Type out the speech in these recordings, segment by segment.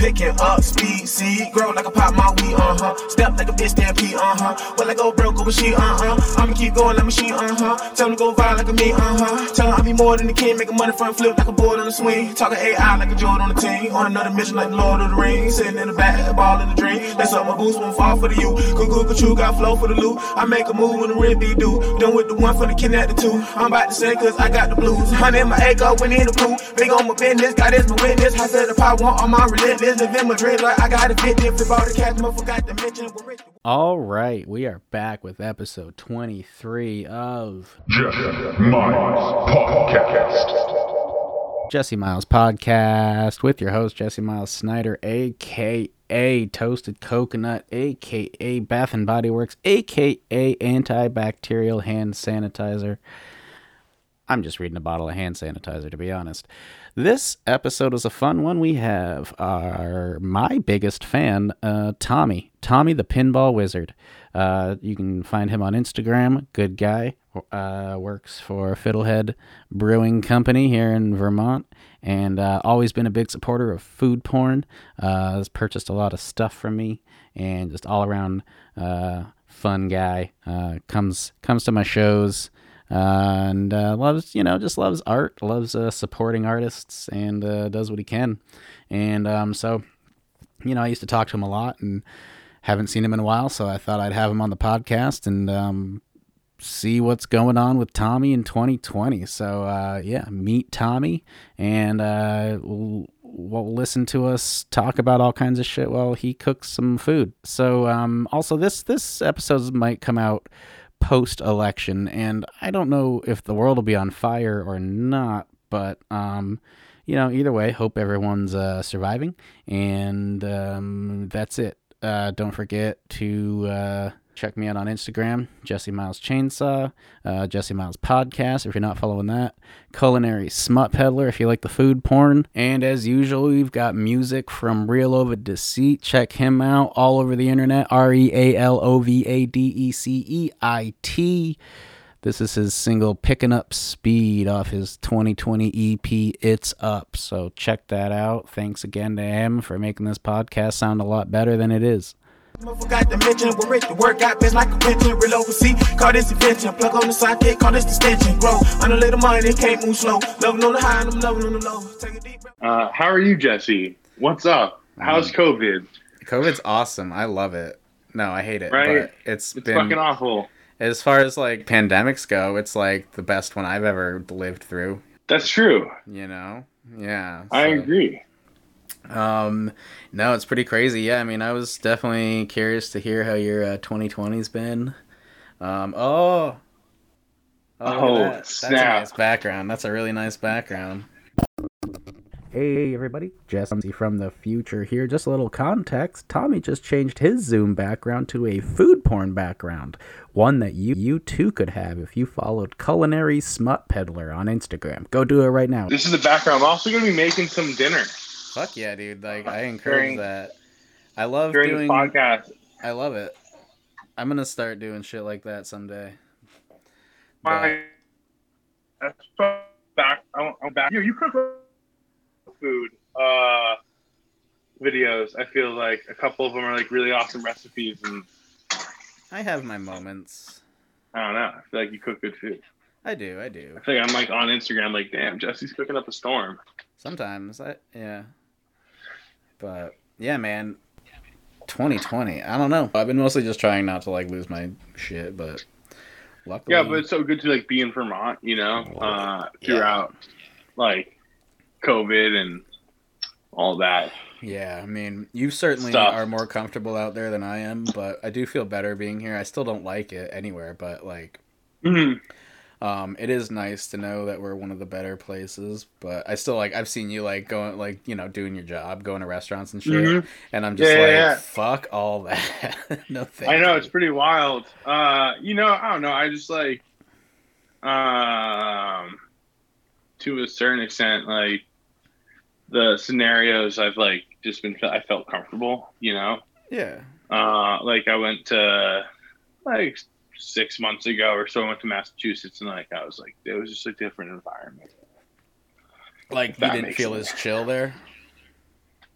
Picking up speed, see, grow like a pop my weed, uh huh. Step like a bitch stampede, uh huh. Well, I go broke over she, uh huh. I'ma keep going like machine, uh huh. Tell them to go viral like a me, uh huh. Tell them I be more than the king, making a money front flip like a board on the swing. Talking AI like a Jordan on the team. On another mission like the Lord of the Rings. Sitting in the back, ball in the dream. That's up my boots, won't fall for the you. Cuckoo, cuckoo, got flow for the loot. I make a move when the real be do. Done with the one for the kidnap the two. I'm about to say cause I got the blues. Honey, my acre, went in the pool. Big on my business, God is my witness. I said the power on my relentless. Live in Madrid like I got a fit. Flip all the cats, forgot to mention. we're rich. All right, we are back with episode 23 of Jesse Miles Podcast. Jesse Miles Podcast with your host, Jesse Miles Snyder, aka Toasted Coconut, aka Bath and Body Works, aka Antibacterial Hand Sanitizer. I'm just reading a bottle of hand sanitizer, to be honest. This episode is a fun one. We have our my biggest fan, uh, Tommy, Tommy the Pinball Wizard. Uh, you can find him on Instagram. Good guy. Uh, works for Fiddlehead Brewing Company here in Vermont, and uh, always been a big supporter of food porn. Uh, has purchased a lot of stuff from me, and just all around uh, fun guy. Comes comes to my shows and uh, loves you know just loves art loves uh, supporting artists and uh, does what he can. And um, so you know i used to talk to him a lot and haven't seen him in a while so i thought i'd have him on the podcast and um, see what's going on with tommy in 2020 so uh, yeah meet tommy and uh, we'll, we'll listen to us talk about all kinds of shit while he cooks some food. So um, also this this episode might come out post election, and I don't know if the world will be on fire or not, but um, you know, either way, hope everyone's uh, surviving, and um, that's it. Uh, don't forget to uh, check me out on Instagram, Jesse Miles Chainsaw, uh, Jesse Miles Podcast, if you're not following that, Culinary Smut Peddler, if you like the food porn. And as usual, we've got music from Real Ova Deceit. Check him out all over the internet, R E A L O V A D E C E I T. This is his single Picking Up Speed off his 2020 EP, It's Up. So check that out. Thanks again to him for making this podcast sound a lot better than it is. Forgot to mention, we're rich to work out, bitch like a pension. Real overseas, call this invention. Plug on the socket, call this extension. Grow on a little money, can't move slow. Loving on the high, and I'm loving on the low. Take a deep breath. Uh, how are you, Jesse? What's up? How's COVID? COVID's awesome. I love it. No, I hate it. Right? But it's, It's been fucking awful. as far as like pandemics go, it's like the best one I've ever lived through. That's true. You know? Yeah. I agree. Um, no, it's pretty crazy. Yeah, I mean, I was definitely curious to hear how your uh, 2020's been. Um, oh, look at Oh, that. that's a nice background. That's a really nice background. Hey everybody, Jesse from the future here. Just a little context. Tommy just changed his Zoom background to a food porn background, one that you you too could have if you followed Culinary Smut Peddler on Instagram. Go do it right now. This is the background. I'm also going to be making some dinner Fuck yeah, dude! Like I encourage During- that. I love doing. the podcast. I love it. I'm gonna start doing shit like that someday. My, back. I'm I'm back. You, you cook food uh, videos. I feel like a couple of them are like really awesome recipes, and I have my moments. I don't know. I feel like you cook good food. I do. I do. I feel like I'm like on Instagram, like, damn, Jesse's cooking up a storm. Sometimes. I yeah. But yeah, man. 2020. I don't know. I've been mostly just trying not to like lose my shit, but luckily. Yeah, but it's so good to like be in Vermont, you know, uh, throughout like COVID and all that. Yeah, I mean, you certainly Stuff. are more comfortable out there than I am, but I do feel better being here. I still don't like it anywhere, but like hmm Um, it is nice to know that we're one of the better places, but I still like I've seen you like going like you know doing your job, going to restaurants and shit, Mhm. and I'm just Yeah, like yeah. fuck all that. no thank I know you. it's pretty wild. Uh, you know, I don't know. I just like, um, to a certain extent, like the scenarios I've like just been I felt comfortable. You know, yeah, uh, like I went to like six months ago or so. I went to Massachusetts and like I was like it was just a different environment. like you didn't feel sense. as chill there.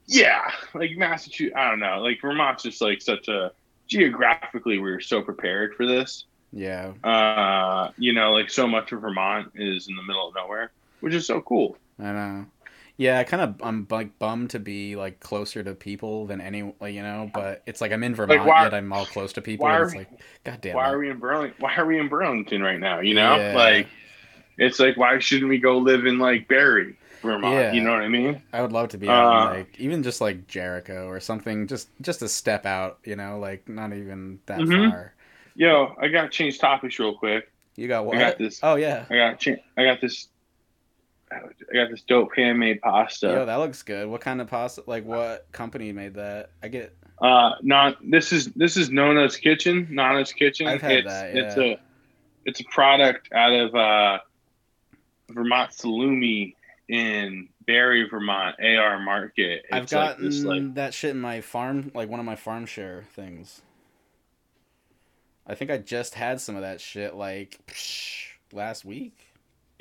yeah, like Massachusetts. I don't know. Like Vermont's just like such a geographically, we were so prepared for this. Yeah. Uh, you know, like so much of Vermont is in the middle of nowhere, which is so cool. I know. Yeah, I kind of I'm like bummed to be like closer to people than any, you know. But it's like I'm in Vermont, why- yet I'm all close to people. why are we- like, god damn Why it. are we in Burlington? Why are we in Burlington right now? You know, Yeah. like it's like why shouldn't we go live in like Barre, Vermont? Yeah. You know what I mean? I would love to be Uh, like even just like Jericho or something, just just a step out, you know, like not even that Mhm. far. Yo, I gotta change topics real quick. You got what? I got this. Oh yeah. I got cha- I got this. I got this dope handmade pasta. Yo, that looks good. What kind of pasta? Like, what company made that? I get. Uh, not this is this is Nona's Kitchen. Nona's Kitchen. I've had it's, that, It's a it's a product out of uh, Vermont Salumi in Barre, Vermont, AR Market. It's I've like gotten this like that shit in my farm, like one of my farm share things. I think I just had some of that shit like psh, last week.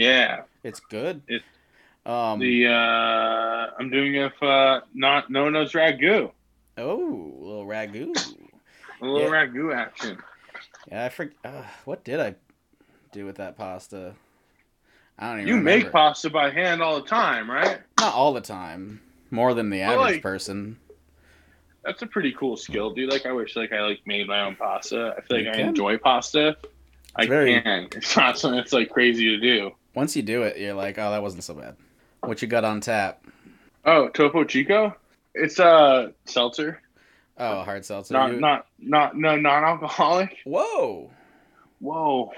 Yeah. It's good. It- um. The uh, I'm doing it for uh, not Nona's ragu. oh, little ragu. A little Yeah. ragu action. Yeah, I forget. Uh, what did I do with that pasta? I don't even. You remember. make pasta by hand all the time, right? Not all the time. More than the average like- person. That's a pretty cool skill, dude. Like I wish like I like made my own pasta. I feel like You I can. enjoy pasta. I very- can. It's not something that's like crazy to do. Once you do it, you're like, oh, that wasn't so bad. What you got on tap? Oh, Topo Chico? It's a uh, seltzer. Oh, hard seltzer. not You- not not no non-alcoholic. Whoa, Whoa.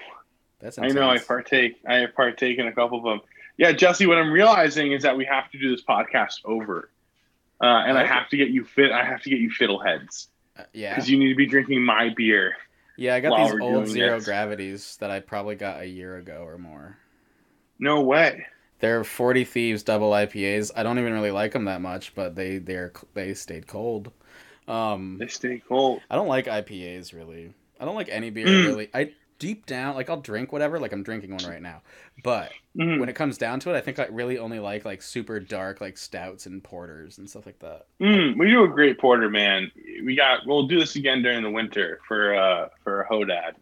that's I know I partake. I have partaken a couple of them. Yeah, Jesse, what I'm realizing is that we have to do this podcast over. Uh, and I have to get you fit. I have to get you fiddleheads Uh, yeah, because you need to be drinking my beer. yeah. I got these old zero this. gravities that I probably got a year ago or more. No way. They're Forty Thieves double IPAs. I don't even really like them that much, but they they're they stayed cold. Um, They stay cold. I don't like IPAs really. I don't like any beer Mm. really. I deep down like I'll drink whatever. Like I'm drinking one right now, but Mhm. when it comes down to it, I think I really only like like super dark like stouts and porters and stuff like that. Mm, we do a great porter, man. We got. We'll do this again during the winter for uh for a hodad.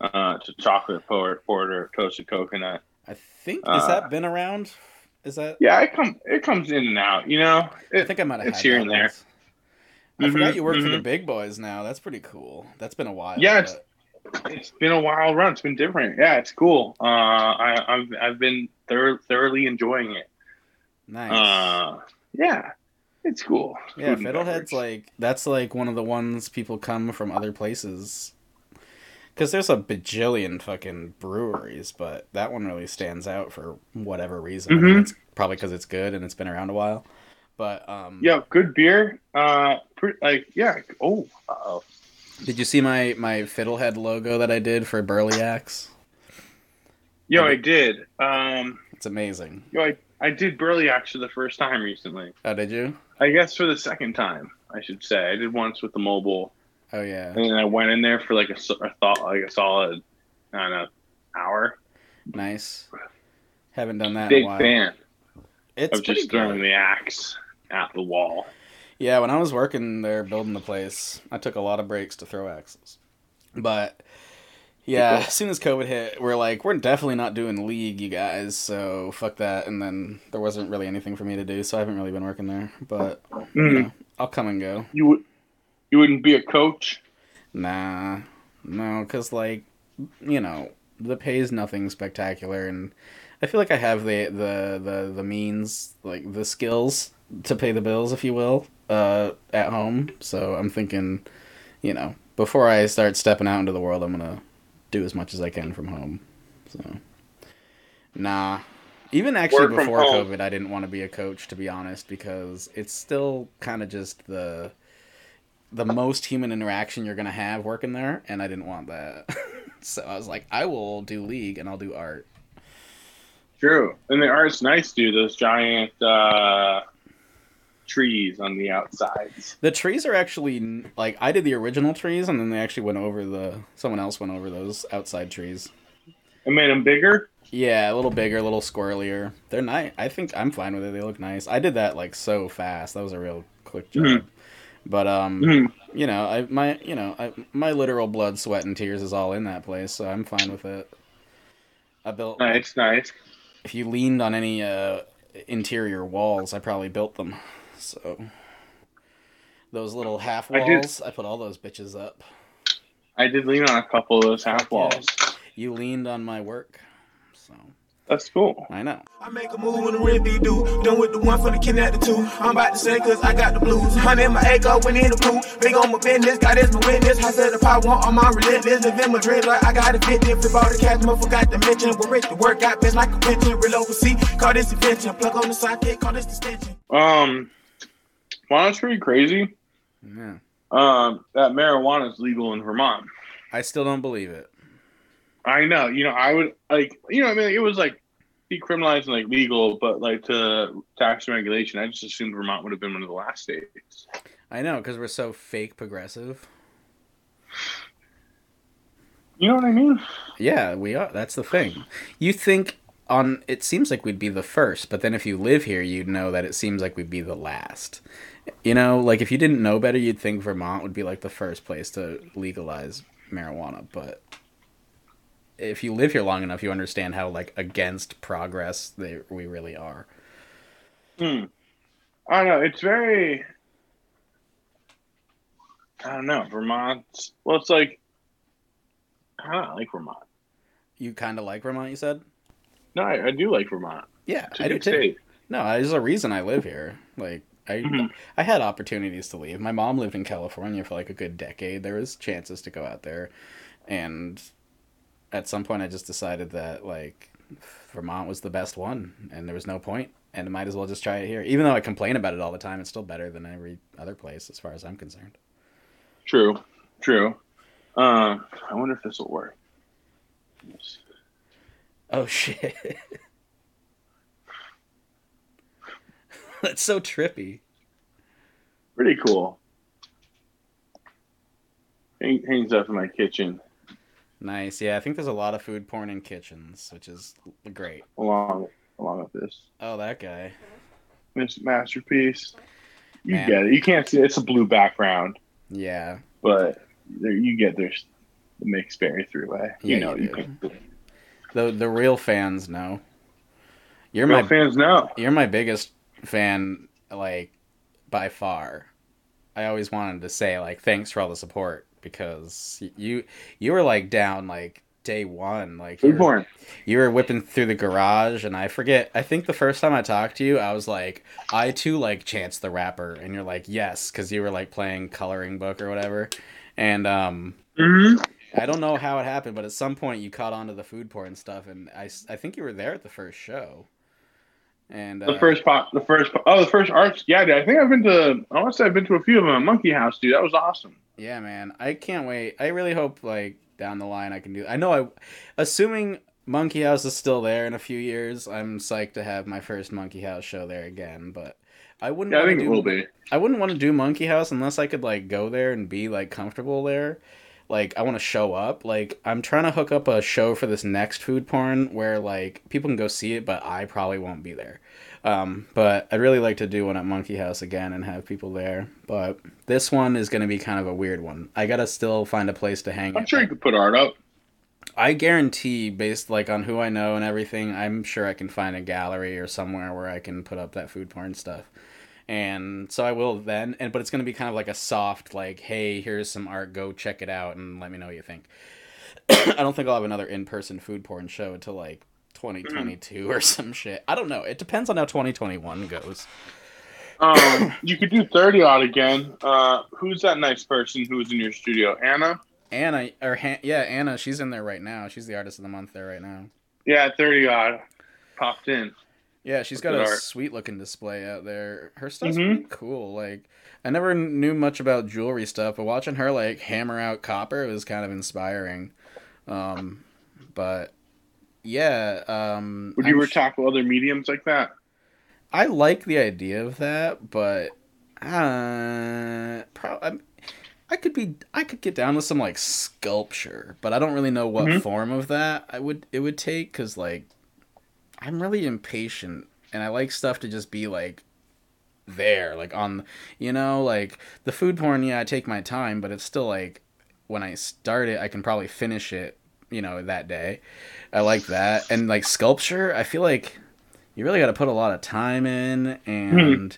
Uh, it's a chocolate por- porter, toasted coconut. I think Uh, has that been around? Is that? Yeah, it come it comes in and out. You know, I think I might have it's here and there. once. I forgot Mhm, you work for the mhm. big boys now. That's pretty cool. That's been a while. Yeah, it's- it's been a wild run. It's been different. Yeah, it's cool. Uh, I, I've I've been thor- thoroughly enjoying it. nice. Uh, yeah, it's cool. yeah, Fiddlehead's like that's like one of the ones people come from other places. Because there's a bajillion fucking breweries, but that one really stands out for whatever reason. I mean, Mhm. it's probably because it's good and it's been around a while. But um, yeah, good beer. Uh, pre- like yeah. Oh, uh-oh. Did you see my my Fiddlehead logo that I did for Burley Axe? yo, I did. Um, It's amazing. yo, I I did Burley Axe for the first time recently. Oh, did you? I guess for the second time, I should say. I did once with the mobile, Oh yeah. and then I went in there for like a, a thought like a solid, I don't know, hour. Nice. Haven't done that in Big a while. fan It's of just throwing good. the axe at the wall. Yeah, when I was working there building the place, I took a lot of breaks to throw axes. But yeah, as soon as COVID hit, we're like, we're definitely not doing league, you guys. So fuck that. And then there wasn't really anything for me to do, so I haven't really been working there. But you Mm. know, I'll come and go. You would, you wouldn't be a coach. Nah, no, because like, you know, the pay's nothing spectacular, and I feel like I have the the the the means, like the skills to pay the bills, if you will, uh, at home. So I'm thinking, you know, before I start stepping out into the world, I'm gonna do as much as I can from home. So, nah. Even actually Work before. COVID, I didn't want to be a coach, to be honest, because it's still kind of just the the most human interaction you're gonna have working there, and I didn't want that. so I was like, I will do league and I'll do art. True, and the art's nice, dude. Those giant uh, trees on the outsides. The trees are actually like I did the original trees, and then they actually went over the someone else went over those outside trees. It made them bigger. Yeah, a little bigger, a little squirrelier. They're nice. I think I'm fine with it. They look nice. I did that like so fast. That was a real quick job. Mhm. But um, Mhm. you know, I my you know I, my literal blood, sweat, and tears is all in that place, so I'm fine with it. I built. Nice, nice. If you leaned on any uh, interior walls, I probably built them. So those little half walls, I, put all those bitches up. I did lean on a couple of those half yeah. walls. You leaned on my work, That's cool. I know. I make a move when the real be do. Done with the one for the kidnap the two. I'm about to say cause I got the blues. Honey in my acre, went in the pool. Big on my business, God is my witness. I said the power want all my relentless. Live in Madrid like I got a fit. If about the cash, I forgot to mention. We're rich, the work got bitch like a pension. Real overseas, call this invention. Plug on the socket, call this extension. Um, well, that's pretty crazy. Yeah. Um, that marijuana is legal in Vermont. I still don't believe it. I know. You know, I would like. You know, I mean, it was like decriminalized and like legal, but like to tax and regulation, I just assumed Vermont would have been one of the last states. I know because we're so fake progressive. You know what I mean? Yeah, we are. That's the thing. You think on it seems like we'd be the first, but then if you live here, you'd know that it seems like we'd be the last. You know, like if you didn't know better, you'd think Vermont would be like the first place to legalize marijuana, but if you live here long enough, you understand how like against progress they we really are. Hmm. I don't know. It's very. I don't know. Vermont. Well, it's like. I don't like Vermont. You kind of like Vermont, you said? No, I, I do like Vermont. Yeah, I do too. state. No, there's a reason I live here. Like I, Mhm. I had opportunities to leave. My mom lived in California for like a good decade. There was chances to go out there, and at some point, I just decided that like Vermont was the best one, and there was no point, and I might as well just try it here. Even though I complain about it all the time, it's still better than every other place as far as I'm concerned. True. True. Uh, I wonder if this will work. Oh shit. That's so trippy. Pretty cool. Hang, hangs up in my kitchen Nice. Yeah, I think there's a lot of food porn in kitchens, which is great. along along with this. Oh, that guy. This masterpiece. You Man. get it. You can't see it. It's a blue background, Yeah. but there, you get there's the mixed berry three-way. Yeah, you know, you you. The the real fans know. You're Real my fans know. you're my biggest fan like by far. I always wanted to say like thanks for all the support because you you were like down like day one like you Food were, porn. you were whipping through the garage and I forget I think the first time I talked to you I was like I too like Chance the Rapper and you're like yes cuz you were like playing coloring book or whatever and um Mm-hmm. I don't know how it happened, but at some point you caught on to the food porn stuff, and i i think you were there at the first show. And The uh, first pop, the first, oh, the first arts. Yeah, dude, I think I've been to. I want to say I've been to a few of them. Monkey House, dude. That was awesome. Yeah, man, I can't wait. I really hope like down the line I can do. I know I, assuming Monkey House is still there in a few years, I'm psyched to have my first Monkey House show there again. But I wouldn't. Yeah, I think it will be. I wouldn't want to do Monkey House unless I could like go there and be like comfortable there. Like I want to show up. Like I'm trying to hook up a show for this next food porn where like people can go see it, but I probably won't be there. Um, but I'd really like to do one at Monkey House again and have people there. But this one is going to be kind of a weird one. I gotta still find a place to hang. I'm sure you could put art up. I guarantee, based like on who I know and everything, I'm sure I can find a gallery or somewhere where I can put up that food porn stuff. And so I will then, and but it's gonna be kind of like a soft, like, hey, here's some art, go check it out and let me know what you think. I don't think I'll have another in-person food porn show until like 2022 or some shit. I don't know. It depends on how 2021 goes. Um, you could do thirty odd again. Uh, who's that nice person who was in your studio? Anna. Anna or yeah, Anna, she's in there right now. She's the artist of the month there right now. Yeah, thirty odd. Popped in. Yeah, she's got a art. sweet looking display out there. Her stuff's Mhm. pretty cool. Like I never knew much about jewelry stuff, but watching her like hammer out copper was kind of inspiring. Um, but yeah, um, Would you I'm ever sh- tackle other mediums like that? I like the idea of that, but uh, pro- I'm, I could be I could get down with some like sculpture, but I don't really know what Mhm. form of that I would it would take because like I'm really impatient and I like stuff to just be like there, like on, you know, like the food porn. Yeah, I take my time, but it's still like when I start it, I can probably finish it, you know, that day. I like that, and like sculpture, I feel like you really got to put a lot of time in, and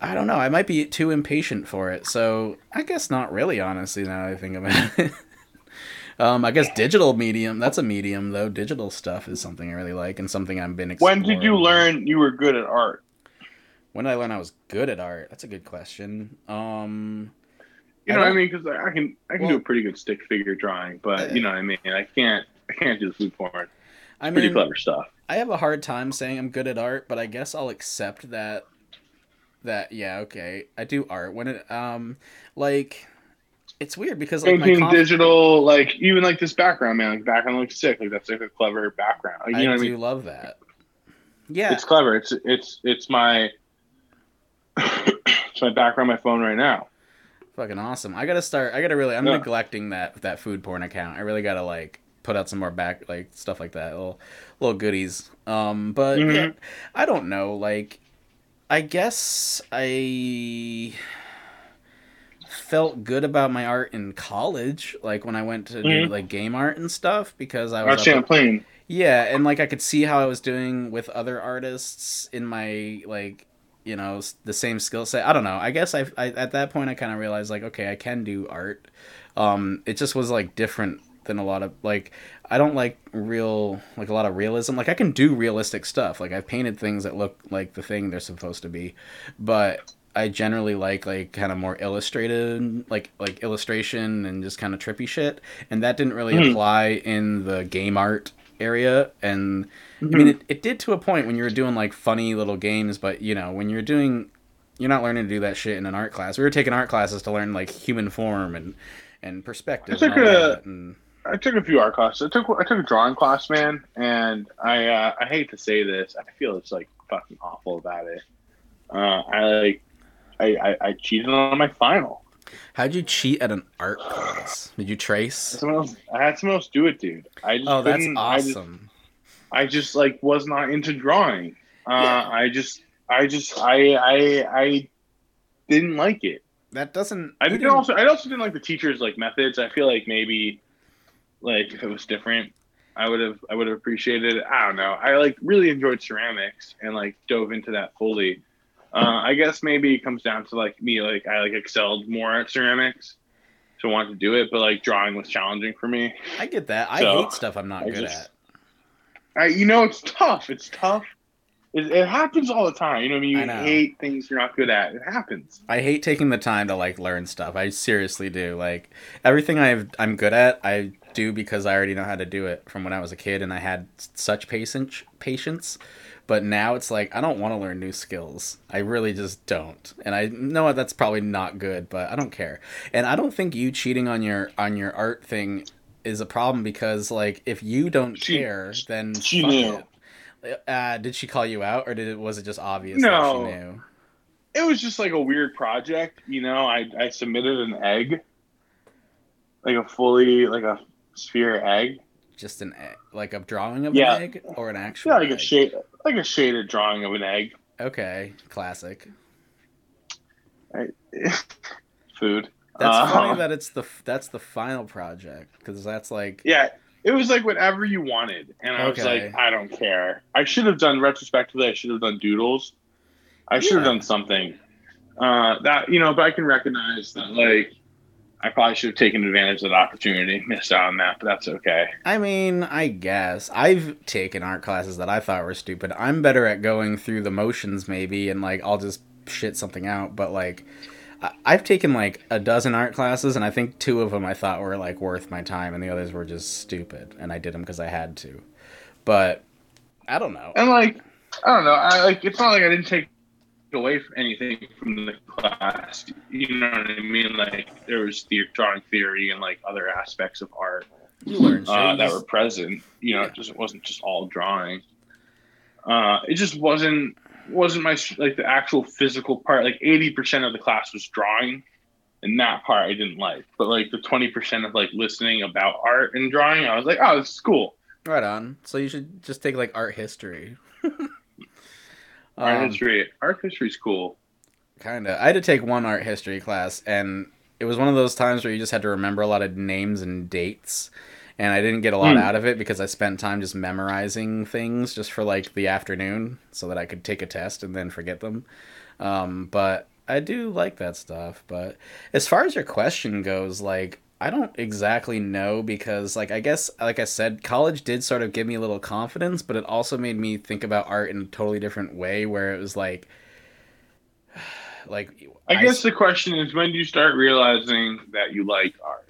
I don't know, I might be too impatient for it. So I guess not really, honestly. Now that I think about it. Um, I guess digital medium. That's a medium though. Digital stuff is something I really like and something I've been. Exploring. When did you learn you were good at art? When did I learn I was good at art? That's a good question. Um, You I know what I mean? Because I can I can Well- do a pretty good stick figure drawing, but you know what I mean. I can't I can't do the food porn. I Pretty clever stuff. I have a hard time saying I'm good at art, but I guess I'll accept that. That yeah, okay, I do art when it um, like, it's weird because like my Painting digital, like even like this background, man. Like background looks sick. Like that's like a clever background. Like, you I know what I do mean? love that. Yeah, It's clever. It's it's it's my it's my background my phone right now. Fucking awesome. I gotta start. I gotta really. I'm Yeah. neglecting that that food porn account. I really gotta like put out some more back like stuff like that. Little little goodies. Um, but Mhm. yeah, I don't know. Like, I guess I felt good about my art in college. Like when I went to do Mhm. like game art and stuff because I Art was at- Champlain. yeah, and like I could see how I was doing with other artists in my like you know the same skill set. I don't know. I guess I, I at that point I kind of realized like okay, I can do art. Um it just was like different than a lot of like I don't like real like a lot of realism. Like I can do realistic stuff. Like I've painted things that look like the thing they're supposed to be. But I generally like like kind of more illustrated like like illustration and just kind of trippy shit and that didn't really Mhm. apply in the game art area and I Mm-hmm. mean it, it did to a point when you were doing like funny little games but you know when you're doing you're not learning to do that shit in an art class we were taking art classes to learn like human form and and perspective I took a- and I took a few art classes. I took I took a drawing class, man, and I uh, I hate to say this, I feel it's like fucking awful about it. Uh, I like I, I I cheated on my final. How'd you cheat at an art class did you trace else, I had someone else do it, dude. I just oh that's couldn't- I just, awesome I just like was not into drawing. Uh, Yeah. I just I just I I I didn't like it. that doesn't I you didn't also I also didn't like the teachers like methods. I feel like maybe like if it was different, I would have I would have appreciated it. I don't know. I like really enjoyed ceramics and like dove into that fully. Uh, I guess maybe it comes down to like me like I like excelled more at ceramics, so I wanted to do it. But like drawing was challenging for me. I get that I So, hate stuff I'm not I good just- at I, you know, it's tough. It's tough. It, it happens all the time. You know, what I mean, you I hate things you're not good at. It happens. I hate taking the time to like learn stuff. I seriously do. Like everything I've I'm good at, I do because I already know how to do it from when I was a kid and I had such patience patience. But now it's like I don't want to learn new skills. I really just don't. And I know that's probably not good, but I don't care. And I don't think you cheating on your on your art thing is a problem because like if you don't She- care, then she knew. Uh, did she call you out, or did it was it just obvious No. that she knew? It was just like a weird project. You know, I I submitted an egg, like a fully like a sphere egg. Just an egg, like a drawing of Yeah. an egg or an actual. Yeah, like a egg? Like a shaded drawing of an egg. Okay, classic. Food. That's Uh, funny that it's the that's the final project because that's like Yeah, it was like whatever you wanted, and I was like, I don't care. I should have done retrospectively. I should have done doodles. I should have done something. Uh, that you know, but I can recognize that like I probably should have taken advantage of that opportunity, missed out on that, but that's okay. I mean, I guess I've taken art classes that I thought were stupid. I'm better at going through the motions maybe and like I'll just shit something out, but like I've taken like a dozen art classes and I think two of them I thought were like worth my time and the others were just stupid and I did them because I had to. But I don't know. And like, I don't know. I like. It's not like I didn't take away from anything from the class. You know what I mean? Like there was the drawing theory and like other aspects of art uh, that were present. You know, it just it wasn't just all drawing. Uh, it just wasn't wasn't my like the actual physical part. Like eighty percent of the class was drawing, and that part I didn't like. But like the twenty percent of like listening about art and drawing, I was like, oh, this is cool. Right on. So you should just take like art history. Art Um, history. Art history's cool. Kinda. I had to take one art history class, and it was one of those times where you just had to remember a lot of names and dates. And I didn't get a lot Hmm. out of it because I spent time just memorizing things just for like the afternoon so that I could take a test and then forget them. Um, but I do like that stuff. But as far as your question goes, like, I don't exactly know because, like, I guess, like I said, college did sort of give me a little confidence, but it also made me think about art in a totally different way where it was like, like I I guess the question is when do you start realizing that you like art?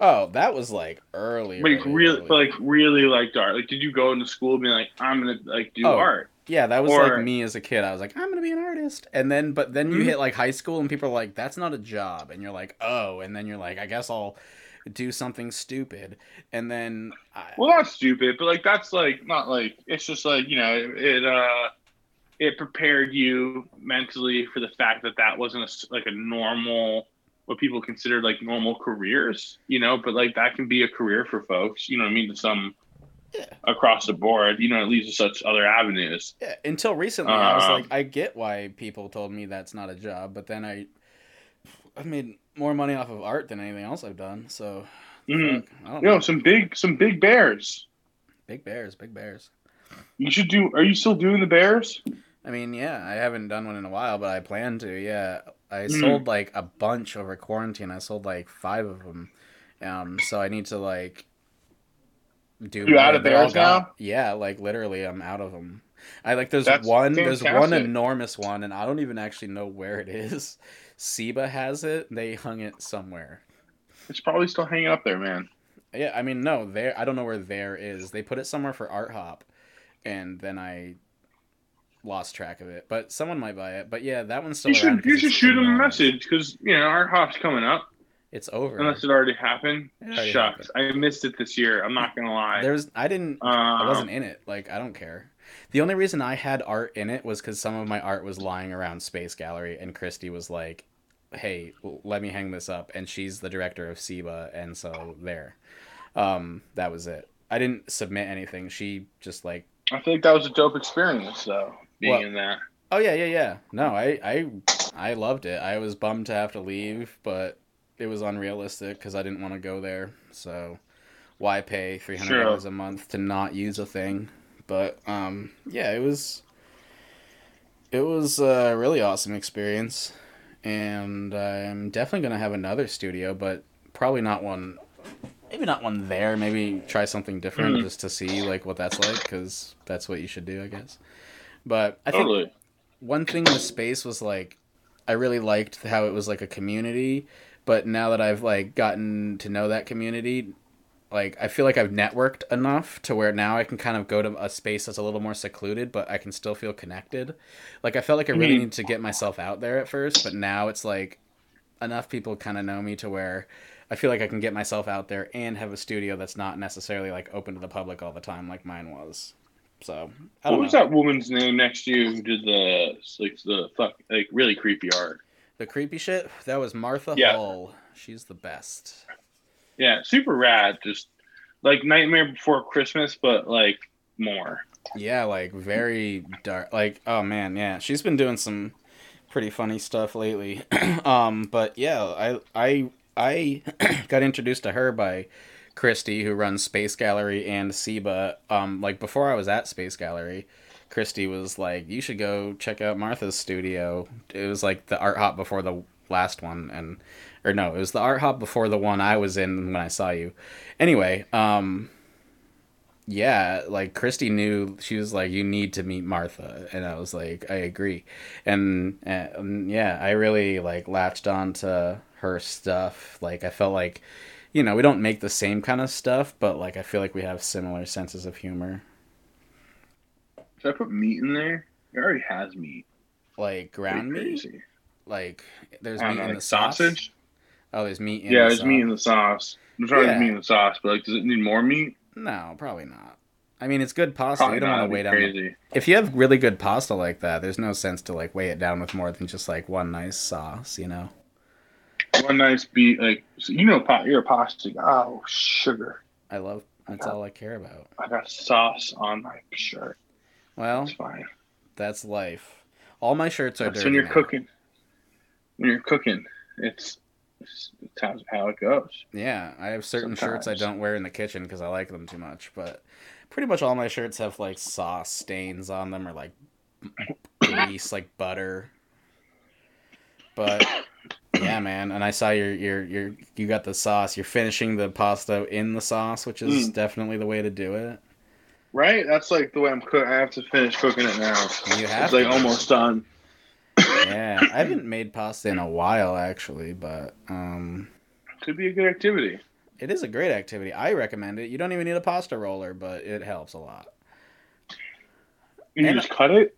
Oh, that was like early. Like really, like really liked art. Like, did you go into school and be like, I'm gonna like do Oh, art? Yeah, that was or- like me as a kid. I was like, I'm gonna be an artist, and then but then you Mhm. hit like high school, and people are like, that's not a job, and you're like, oh, and then you're like, I guess I'll do something stupid, and then I, Well, not stupid, but like that's like not like it's just like you know it, it uh it prepared you mentally for the fact that that wasn't a like a normal what people consider like normal careers, you know. But like that can be a career for folks, you know. what I mean, to some Yeah. across the board, you know, it leads to such other avenues. yeah, until recently, I was Uh, like, I get why people told me that's not a job, but then I, I made more money off of art than anything else I've done, so Mhm. I don't You know, know. some big some big bears. Big bears, big bears. You should do. Are you still doing the bears? I mean, yeah, I haven't done one in a while, but I plan to. Yeah, I Mhm. sold like a bunch over quarantine. I sold like five of them. Um, so I need to like do. You out of They're all bears gone. now? Yeah, like literally, I'm out of them. I like there's That's one there's one enormous one, and I don't even actually know where it is. SEABA has it. They hung it somewhere. It's probably still hanging up there, man. Yeah, I mean, no, there. I don't know where there is. They put it somewhere for Art Hop, and then I lost track of it. But someone might buy it. But yeah, that one's still You should you should shoot them a message because you know Art hop's coming up. It's over. Unless it already happened. It already Shucks, I missed it this year. I'm not gonna lie. There's I didn't. uh, I wasn't in it. Like I don't care. The only reason I had art in it was because some of my art was lying around Space Gallery, and Christy was like, "Hey, let me hang this up," and she's the director of SEABA, and so there. Um, that was it. I didn't submit anything. She just like I like that was a dope experience though, being What? in that. Oh yeah, yeah, yeah. No, I, I, I loved it. I was bummed to have to leave, but it was unrealistic because I didn't want to go there. So, why pay three hundred dollars a month to not use a thing? But um, yeah, it was. It was a really awesome experience, and I'm definitely gonna have another studio, but probably not one. Maybe not one there. Maybe try something different Mhm. just to see like what that's like, because that's what you should do, I guess. But I think Totally. one thing with space was like I really liked how it was like a community, but now that I've like gotten to know that community, like I feel like I've networked enough to where now I can kind of go to a space that's a little more secluded, but I can still feel connected. Like I felt like I really Mhm. needed to get myself out there at first, but now it's like enough people kind of know me to where I feel like I can get myself out there and have a studio that's not necessarily like open to the public all the time like mine was. So I What don't was know. that woman's name next to you who did the like the fuck like really creepy art? The creepy shit? That was Martha Yeah. Hull. She's the best. Yeah, super rad. Just like Nightmare Before Christmas, but like more. Yeah, like very dark. Like, oh man, yeah. She's been doing some pretty funny stuff lately. um, but yeah, I I I got introduced to her by Christy, who runs Space Gallery and SEABA. Um, like before I was at Space Gallery, Christy was like, "You should go check out Martha's studio." It was like the art hop before the last one, and or no, it was the art hop before the one I was in when I saw you. Anyway, um, yeah, like Christy knew she was like, you need to meet Martha, and I was like, I agree, and, and yeah, I really like latched on to her stuff. Like I felt like, you know, we don't make the same kind of stuff, but like I feel like we have similar senses of humor. Should I put meat in there? It already has meat. Like ground meat, crazy. like there's meat know, in like the sauce. sausage. Oh, there's meat in Yeah, the there's sauce. meat in the sauce. I'm sorry, Yeah. there's meat in the sauce, but like, does it need more meat? No, probably not. I mean, it's good pasta. Probably you don't want to weigh down. crazy. If you have really good pasta like that, there's no sense to like weigh it down with more than just like one nice sauce. You know. One nice beat, like so you know, you're a pasta. Oh, sugar. I love That's all I care about. I got sauce on my shirt. Well, It's fine. that's life. All my shirts are That's dirty. when you're now. cooking. When you're cooking, it's it's, it's how, it goes. Yeah, I have certain shirts I don't wear in the kitchen because I like them too much. But pretty much all my shirts have like sauce stains on them or like grease, like butter. But yeah, man. And I saw your your your you got the sauce. You're finishing the pasta in the sauce, which is Mm. definitely the way to do it. Right? That's like the way I'm cooking. I have to finish cooking it now. You have It's like almost done. Yeah, I haven't made pasta in a while actually, but um, Could be a good activity. it is a great activity. I recommend it. You don't even need a pasta roller, but it helps a lot. You And- just cut it.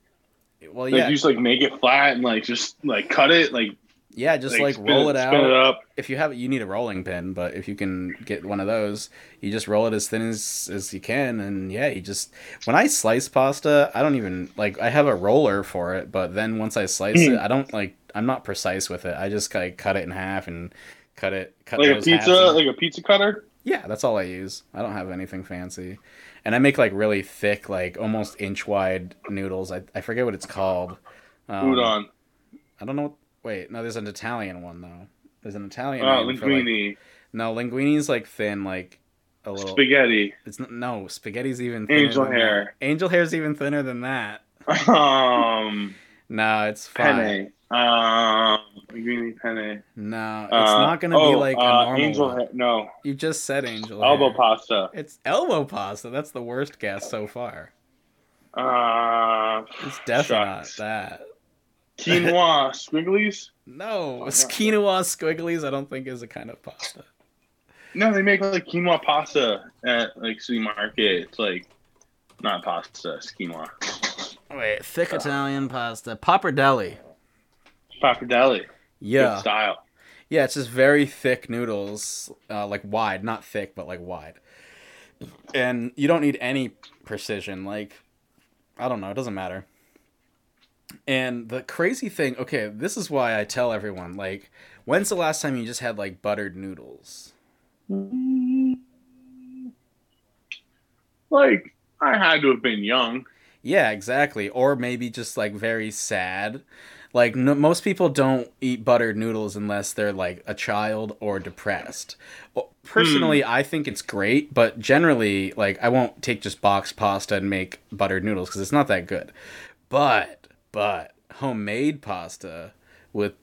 Well, Like yeah, you just like make it flat and like just like cut it. Like yeah, just like, spin roll it out. Spin it up. if you have it, you need a rolling pin but if you can get one of those you just roll it as thin as as you can and yeah you just when i slice pasta i don't even like i have a roller for it but then once i slice Hmm. it i don't like i'm not precise with it i just like cut it in half and cut it cut Like a pizza, like a pizza cutter. yeah that's all i use i don't have anything fancy and i make like really thick like almost inch wide noodles i, I forget what it's called um, Udon. i don't know what, wait no there's an italian one though there's an italian Oh, for, like, linguine. no, linguine's like thin, like a little. Spaghetti. It's n- no spaghetti's even thinner Angel than that. hair. Angel hair's even thinner than that. Um, No, it's fine. penne. Um, linguine penne. No, it's Uh, not gonna be oh, like a uh, normal. angel one. hair. No, You just said angel elbow hair. pasta. It's elbow pasta. That's the worst guess so far. Uh, It's definitely shucks. not that. Quinoa squigglies. No, Fuck it's quinoa squigglies. I don't think is a kind of pasta. No, they make like quinoa pasta at like city market. It's like not pasta, it's quinoa. Wait, thick Italian pasta, pappardelle. Pappardelle. Good Yeah, style. yeah. It's just very thick noodles, uh, like wide, not thick, but like wide. And you don't need any precision. Like, I don't know. It doesn't matter. And the crazy thing, okay, this is why I tell everyone, like, when's the last time you just had like buttered noodles? Mm, like I had to have been young. Yeah, exactly. Or maybe just like very sad. Like no, most people don't eat buttered noodles unless they're like a child or depressed. Well, Personally, hmm. I think it's great, but generally, like I won't take just boxed pasta and make buttered noodles because it's not that good. But but homemade pasta with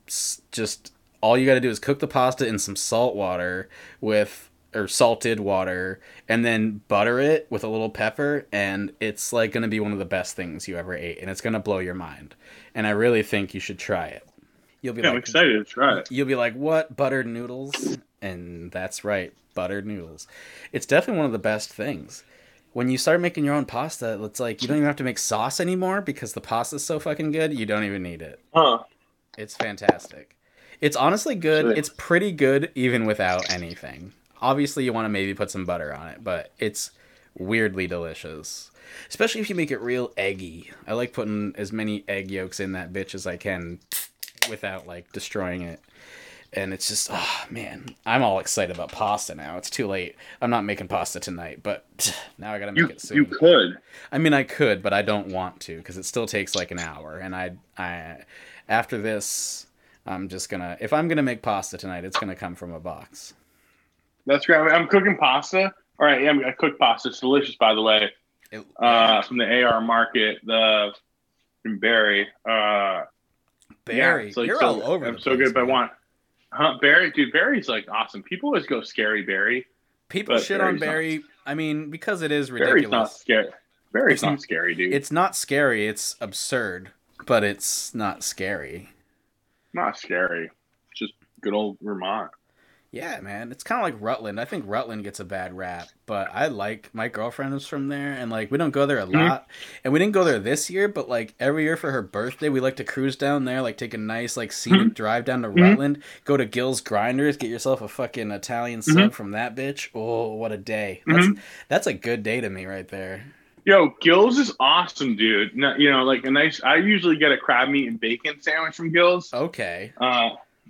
just all you got to do is cook the pasta in some salt water with or salted water and then butter it with a little pepper and it's like going to be one of the best things you ever ate and it's going to blow your mind. And i really think you should try it. You'll be Yeah, I'm excited to try it. you'll be like what? Buttered noodles? And that's right buttered noodles. It's definitely one of the best things when you start making your own pasta it's like you don't even have to make sauce anymore because the pasta's so fucking good you don't even need it Huh. it's fantastic. It's honestly good. It's pretty good even without anything. Obviously, you want to maybe put some butter on it, but it's weirdly delicious. Especially if you make it real eggy. I like putting as many egg yolks in that bitch as I can without like destroying it. And it's just, oh man, I'm all excited about pasta now. It's too late. I'm not making pasta tonight, but now I gotta make You it soon. you could. I mean, I could, but I don't want to because it still takes like an hour. And I, I, after this, I'm just gonna. If I'm gonna make pasta tonight, it's gonna come from a box. That's great. I'm cooking pasta. All right, yeah, I cooked pasta. It's delicious, by the way. It- Uh, from the AR market, the Barre. Uh, Barre, yeah, like you're so- all over. I'm so place, good, but I want. Huh, Barre, dude, Barre's like awesome. People always go scary Barre. People shit on Barre's not- Barre. I mean, because it is ridiculous. Barre's not scary. Barry's It's not not- scary, dude. It's not scary. It's absurd, but it's not scary. not scary. It's just good old Vermont. Yeah, man, it's kind of like Rutland. I think Rutland gets a bad rap, but I like my girlfriend is from there, and like we don't go there a mm-hmm. lot, and we didn't go there this year, but like every year for her birthday, we like to cruise down there, like take a nice like scenic mm-hmm. drive down to mm-hmm. Rutland, go to Gill's Grinders, get yourself a fucking Italian sub from that bitch. Oh, what a day! That's that's a good day to me right there. Yo, Gills is awesome, dude. No, you know, like a nice. I usually get a crab meat and bacon sandwich from Gills. Okay, Uh,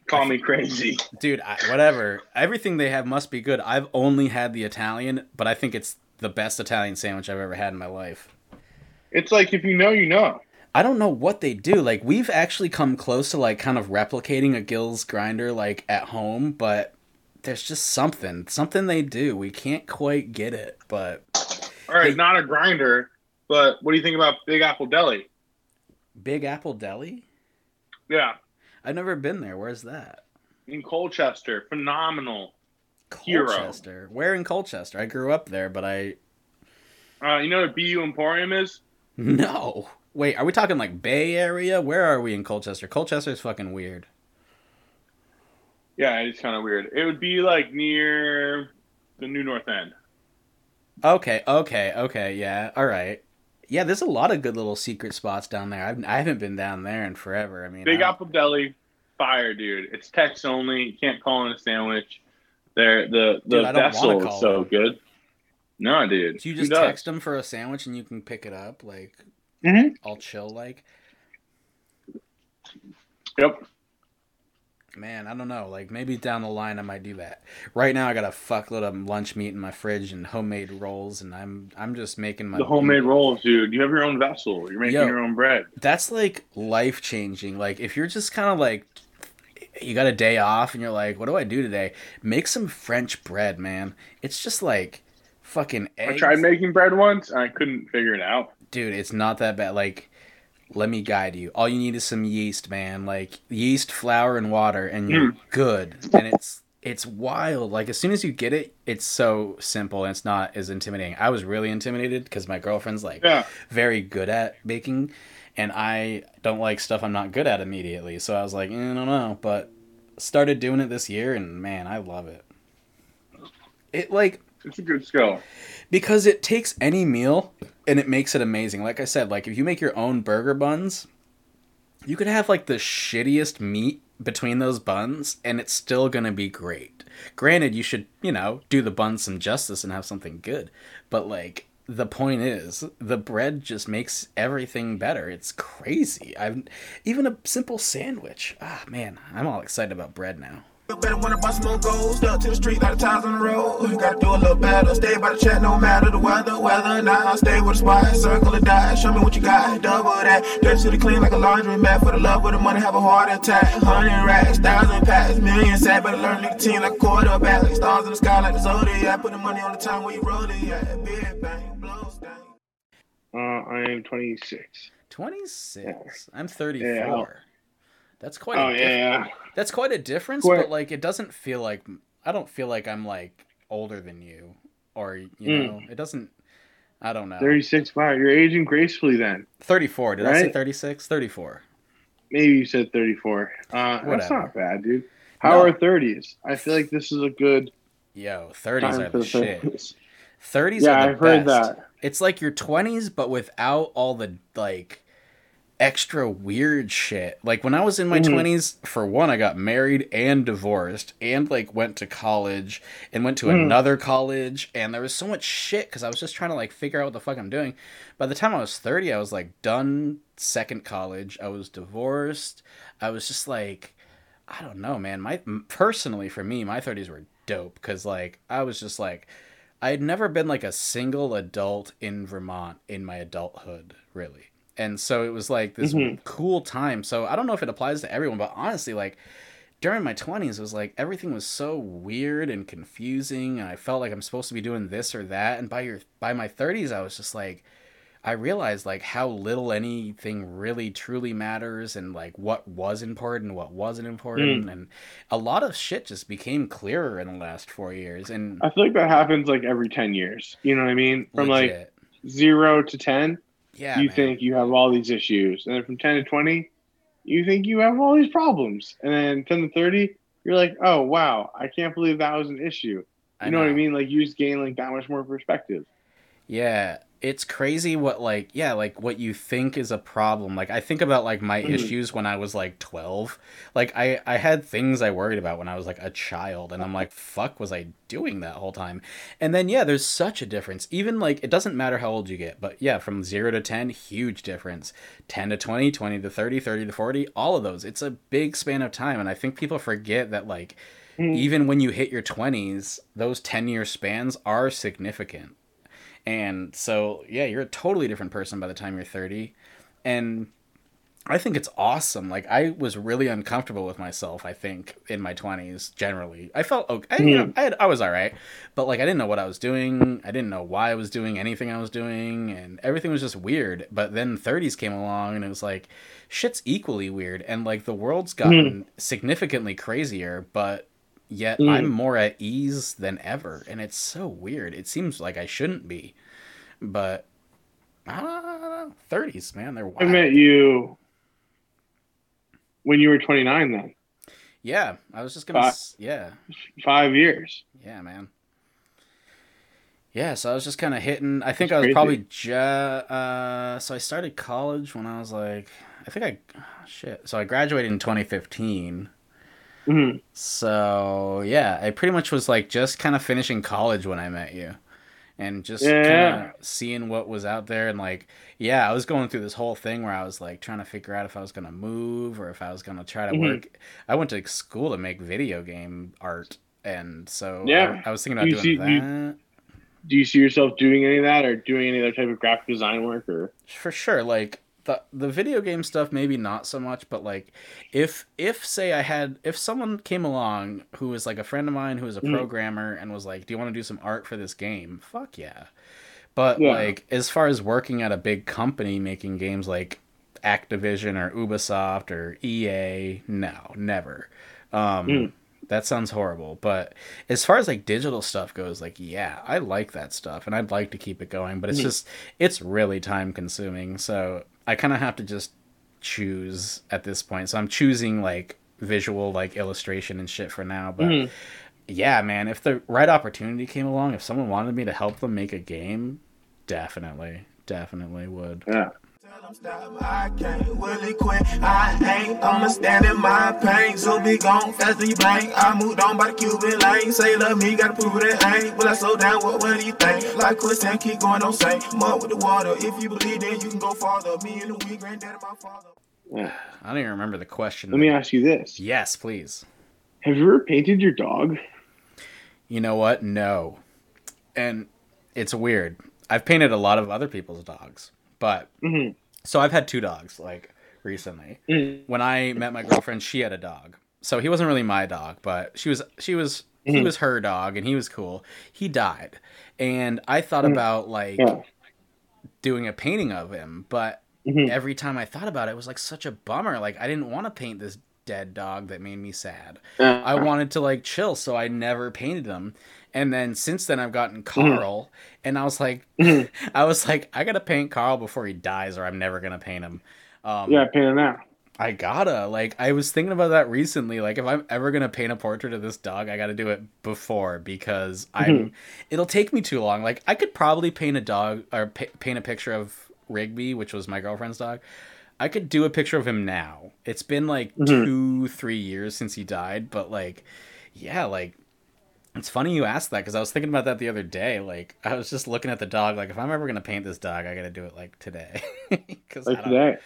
call me crazy. dude, I, whatever. Everything they have must be good. I've only had the Italian, but I think it's the best Italian sandwich I've ever had in my life. It's like if you know, you know. I don't know what they do. Like we've actually come close to like kind of replicating a Gills grinder like at home, but there's just something, something they do. We can't quite get it, but All right, Hey. not a grinder, but what do you think about Big Apple Deli? Big Apple Deli? Yeah, I've never been there. Where's that? in Colchester, phenomenal. Hero. Colchester. Where in Colchester? I grew up there, but I Uh, you know what BU Emporium is? no. Wait, are we talking like Bay Area? Where are we in Colchester? Colchester's fucking weird. Yeah, it's kind of weird. It would be like near the New North End. Okay, okay, okay, yeah, all right. Yeah, there's a lot of good little secret spots down there. I've, I haven't been down there in forever. I mean, Big I- Apple Deli, fire, dude. It's text only. You can't call in a sandwich. There, the the Dude, I don't wanna vessel is so in. good. No, dude. Do you just text them for a sandwich and you can pick it up, like Mhm. all chill, like? Yep. Man, I don't know. Like maybe down the line I might do that. Right now I got a fuckload of lunch meat in my fridge and homemade rolls, and I'm I'm just making my The homemade rolls, dude. You have your own vessel. You're making Yo. your own bread. That's like life changing. Like if you're just kind of like you got a day off and you're like, what do I do today? Make some French bread, man. It's just like fucking eggs. I tried making bread once. And I couldn't figure it out. dude it's not that bad like let me guide you. All you need is some yeast man. Like yeast flour and water and you're good. And it's it's wild. Like as soon as you get it it's so simple and it's not as intimidating. I was really intimidated because my girlfriend's like Yeah. very good at baking and i don't like stuff i'm not good at immediately. So i was like eh, i don't know. But started doing it this year and man i love it. It like It's a good skill. because it takes any meal and it makes it amazing. Like I said, like if you make your own burger buns, you could have like the shittiest meat between those buns and it's still going to be great. Granted, you should, you know, do the buns some justice and have something good. But like the point is, the bread just makes everything better. It's crazy. I've even a simple sandwich. Ah, man, I'm all excited about bread now. Better wanna bust more goals, stuck to the street, lot of times on the road. You Gotta do a little better, stay by the chat, no matter the weather, weather. Now stay with the spot, circle or die. Show me what you got, double that. Dirty city clean like a laundry mat for the love of the money, have a heart attack. Hundred racks, thousand packs, million sad, better learn nicotine like a quarterback, like stars in the sky like the zodiac. Put the money on the time where you roll it, yeah. Big bang, blow stain. Uh, I am 26. 26. I'm 34. Yeah. That's quite Oh a difference. yeah. That's quite a difference, Quite- but like it doesn't feel like I don't feel like I'm like older than you or you Mm. know, it doesn't I don't know. 36. Wow, you're aging gracefully then. 34. Did I say 36? 34. Maybe you said 34. Uh, that's not bad, dude. How No. are 30s? I feel like this is a good Yo, 30s are the shit. 30s. 30s Yeah, are the I've heard that. It's like your 20s but without all the like extra weird shit. Like when I was in my Mhm. 20s, for one I got married and divorced and like went to college and went to Mhm. another college and there was so much shit cuz I was just trying to like figure out what the fuck I'm doing. By the time I was 30, I was like done second college. I was divorced. I was just like I don't know, man. My personally for me, my 30s were dope cuz like I was just like I had never been like a single adult in Vermont in my adulthood, really. And so it was like this Mhm. cool time. So I don't know if it applies to everyone, but honestly, like during my 20s, it was like everything was so weird and confusing. And I felt like I'm supposed to be doing this or that. And by your by my 30s, I was just like, I realized like how little anything really truly matters and like what was important, what wasn't important. And a lot of shit just became clearer in the last four years. And I feel like that happens like every 10 years. You know what I mean? From like zero to 10, yeah, you man. think you have all these issues. And then from 10 to 20, you think you have all these problems. And then 10 to 30, you're like, oh, wow, I can't believe that was an issue. You know. what I mean? Like you just gain like that much more perspective. Yeah, it's crazy what like yeah, like what you think is a problem. Like I think about like my Mhm. issues when I was like 12. Like I I had things I worried about when I was like a child and I'm like fuck was I doing that whole time? And then yeah, there's such a difference. Even like it doesn't matter how old you get, but yeah, from 0 to 10, huge difference. 10 to 20, 20 to 30, 30 to 40, all of those. It's a big span of time and I think people forget that like Mhm. even when you hit your 20s, those 10 year spans are significant And so, yeah, you're a totally different person by the time you're 30. And I think it's awesome. Like I was really uncomfortable with myself. I think in my twenties, generally, I felt okay. I, you know, I, had, I was all right, but like I didn't know what I was doing. I didn't know why I was doing anything I was doing, and everything was just weird. But then thirties came along, and it was like shit's equally weird, and like the world's mm-hmm. gotten significantly crazier, but yet Mm. I'm more at ease than ever, and it's so weird. It seems like I shouldn't be, but I don't know. Thirties, man, they're I met you when you were 29. Then Yeah, I was just gonna. Five. s- yeah, five years. yeah, man. Yeah, so I was just kind of hitting. I think That's I was crazy. probably ju- uh So I started college when I was like, I think I, oh, shit. So I graduated in 2015. Hmm So yeah, I pretty much was like just kind of finishing college when I met you, and just Yeah. kind of seeing what was out there. And like, yeah, I was going through this whole thing where I was like trying to figure out if I was gonna move or if I was gonna try to Mhm. work. I went to school to make video game art, and so Yeah. I, I was thinking about doing see- that. you- Do you see yourself doing any of that, or doing any other type of graphic design work, or? for sure like the the video game stuff maybe not so much but like if if say i had if someone came along who was like a friend of mine who was a Mhm. programmer and was like do you want to do some art for this game fuck yeah but Yeah. like as far as working at a big company making games like activision or ubisoft or ea no never um Mm. that sounds horrible but as far as like digital stuff goes like yeah i like that stuff and i'd like to keep it going but it's Mhm. just it's really time consuming so i kind of have to just choose at this point so i'm choosing like visual like illustration and shit for now but Mhm. yeah man if the right opportunity came along if someone wanted me to help them make a game definitely definitely would Yeah. Tell 'em stop, I can't really quit. I ain't I'ma stand in my pain. So be gone faster than you blink. I moved on by the Cuban lane. Say love me, gotta prove it ain't. Will I slow down? What, what do you think? Like quicksand, keep going, don't sink. Mud with the water. If you believe, then you can go farther. Me and the weed, granddad and my father. i don't even remember the question Let me ask you this: yes please Have you ever painted your dog? You know what? No. And it's weird. I've painted a lot of other people's dogs, but Mhm. So I've had two dogs like recently. Mhm. When I met my girlfriend, she had a dog. So he wasn't really my dog, but she was she was he Mhm. was her dog and he was cool. He died. And I thought Mhm. about like Yeah. doing a painting of him, but Mhm. every time I thought about it, it was like such a bummer. Like I didn't want to paint this dead dog that made me sad. I wanted to like chill, so I never painted him. And then since then, I've gotten Carl, and I was like, Mhm. I was like, I gotta paint Carl before he dies, or I'm never gonna paint him. Um, yeah, paint it now. I gotta like. I was thinking about that recently. Like, if I'm ever gonna paint a portrait of this dog, I gotta do it before because I'm. It'll take me too long. Like, I could probably paint a dog or pa- paint a picture of Rigby, which was my girlfriend's dog. I could do a picture of him now. It's been like Mhm. two, three years since he died, but like, yeah, like it's funny you asked that because I was thinking about that the other day. Like, I was just looking at the dog. Like, if I'm ever gonna paint this dog, I gotta do it like today because Like today.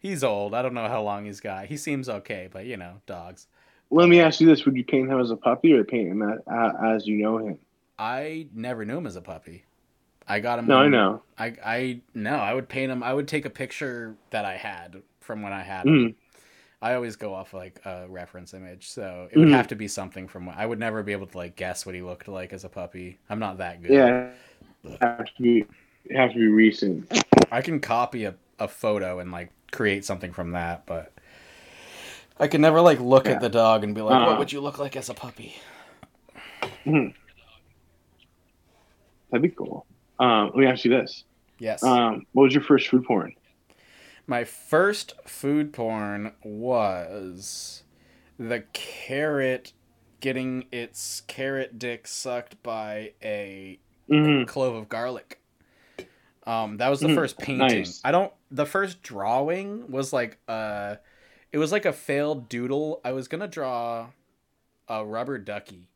he's old. I don't know how long he's got. He seems okay, but you know, dogs. Let me ask you this: Would you paint him as a puppy, or paint him as, as you know him? I never knew him as a puppy. I got him. No, I know. I I no. I would paint him. I would take a picture that I had from when I had him. Mhm. I always go off like a reference image, so it would Mhm. have to be something from. I would never be able to like guess what he looked like as a puppy. I'm not that good. Yeah, have to be to be recent. I can copy a, a photo and like create something from that, but I can never like look Yeah. at the dog and be like, Uh-uh. "What would you look like as a puppy?" That'd be cool. Um, let me ask you this: Yes. um, What was your first food porn? My first food porn was the carrot getting its carrot dick sucked by a Mm-hmm. clove of garlic. Um, that was the Mhm. first painting. Nice. I don't. The first drawing was like uh, it was like a failed doodle. I was gonna draw a rubber ducky.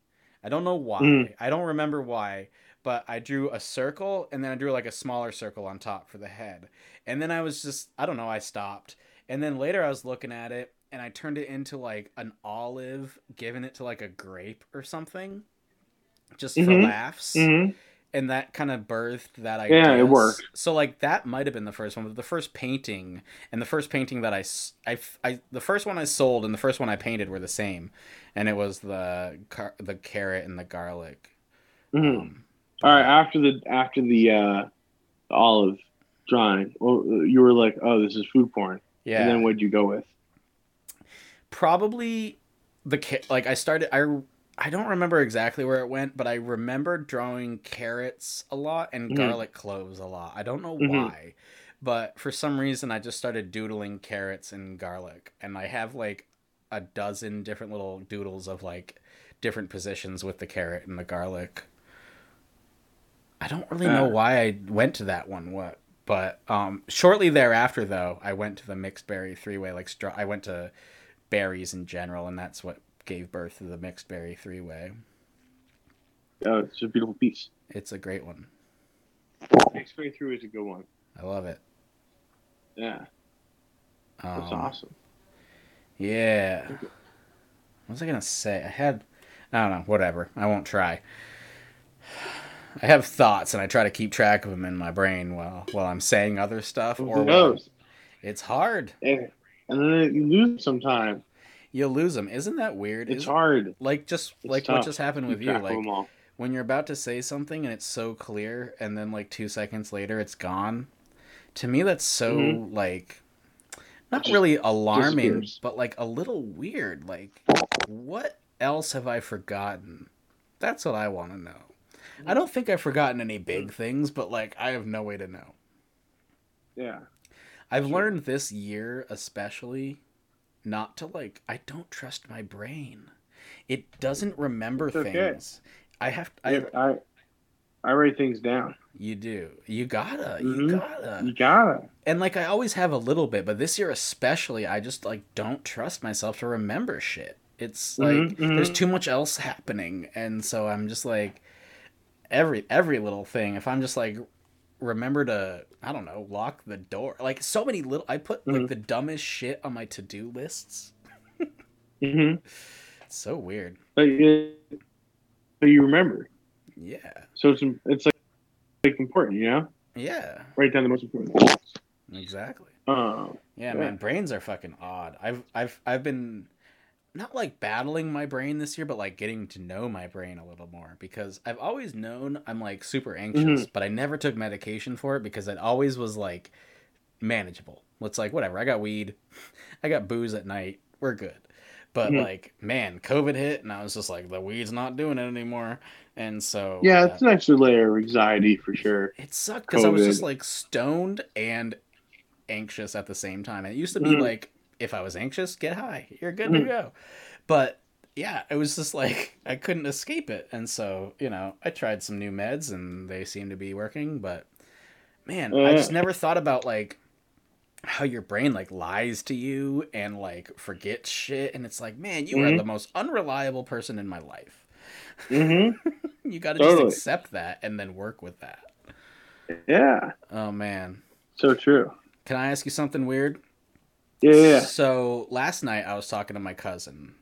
I don't know why. Mm. I don't remember why, but I drew a circle and then I drew like a smaller circle on top for the head. And then I was just I don't know. I stopped. And then later I was looking at it and I turned it into like an olive, giving it to like a grape or something, just for Mhm. laughs Mm-hmm. and that kind of birthed that I Yeah, it worked. So like that might have been the first one, but the first painting and the first painting that I I the first one I sold and the first one I painted were the same, and it was the car- the carrot and the garlic. Mhm. Um, All right, after the after the uh, the olive drawing, well, you were like, "Oh, this is food porn," yeah. and then what'd you go with? probably the like I started I I don't remember exactly where it went, but I remember drawing carrots a lot and Mhm. garlic cloves a lot. I don't know Mhm. why, but for some reason I just started doodling carrots and garlic, and I have like a dozen different little doodles of like different positions with the carrot and the garlic. I don't really know Uh. why I went to that one. What? But um, shortly thereafter, though, I went to the mixed berry three way. Like, stra- I went to berries in general, and that's what gave birth to the mixed berry three way. Oh, it's a beautiful piece. It's a great one. Next way three is a good one. I love it. Yeah, that's Um, awesome. Yeah. What was I gonna say? I had, I don't know. Whatever. I won't try. I have thoughts, and I try to keep track of them in my brain while while I'm saying other stuff. Who while- knows? it's hard. And, and then you lose sometime. You lose them. Isn't that weird? It's Is- hard. Like just It's like what just happened with you. Like when you're about to say something and it's so clear and then like two seconds later it's gone to me that's so mm-hmm. like not really alarming disappears. but like a little weird like what else have i forgotten that's what i want to know i don't think i've forgotten any big things but like i have no way to know Yeah. i've learned this year especially not to like i don't trust my brain it doesn't remember okay. things i have I, I, I I write things down. You do. You gotta. Mhm. You gotta. You gotta. And like I always have a little bit, but this year especially, I just like don't trust myself to remember shit. It's like Mhm, mhm. there's too much else happening, and so I'm just like every every little thing. If I'm just like remember to I don't know lock the door, like so many little. I put like Mhm. the dumbest shit on my to do lists. Mm-hmm. It's so weird. But, you- but you remember, Yeah. so it's it's like, like important, you know. Yeah. Write down the most important things. Exactly. Um, Yeah, Yeah. man, brains are fucking odd. I've I've I've been not like battling my brain this year, but like getting to know my brain a little more because I've always known I'm like super anxious, but I never took medication for it because it always was like manageable. It's like whatever. I got weed, I got booze at night. We're good. But Mhm. like, man, COVID hit, and I was just like, the weed's not doing it anymore, and so yeah, uh, it's an extra layer of anxiety for sure. it sucked because I was just like stoned and anxious at the same time. And it used to be Mhm. like, if I was anxious, get high, you're good to go. But yeah, it was just like I couldn't escape it, and so you know, I tried some new meds and they seem to be working. But man, I just never thought about like how your brain like lies to you and like forgets shit, and it's like, man, you are Mhm. the most unreliable person in my life. Mm-hmm. You got to Totally. just accept that and then work with that. Yeah, Oh man. so true. Can I ask you something weird? Yeah. So last night I was talking to my cousin,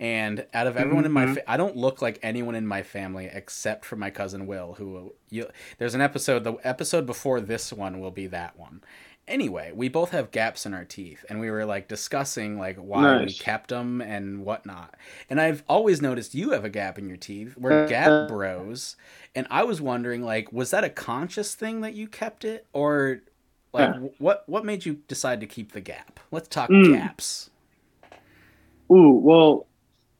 and out of everyone in my, Mhm. fa- I don't look like anyone in my family except for my cousin Will. Who you? There's an episode. The episode before this one will be that one. Anyway, we both have gaps in our teeth, and we were like discussing like why we kept them and whatnot. And I've always noticed you have a gap in your teeth. We're gap bros, and I was wondering like, was that a conscious thing that you kept it, or like Yeah. what what made you decide to keep the gap? Let's talk Mm. gaps. Ooh, well,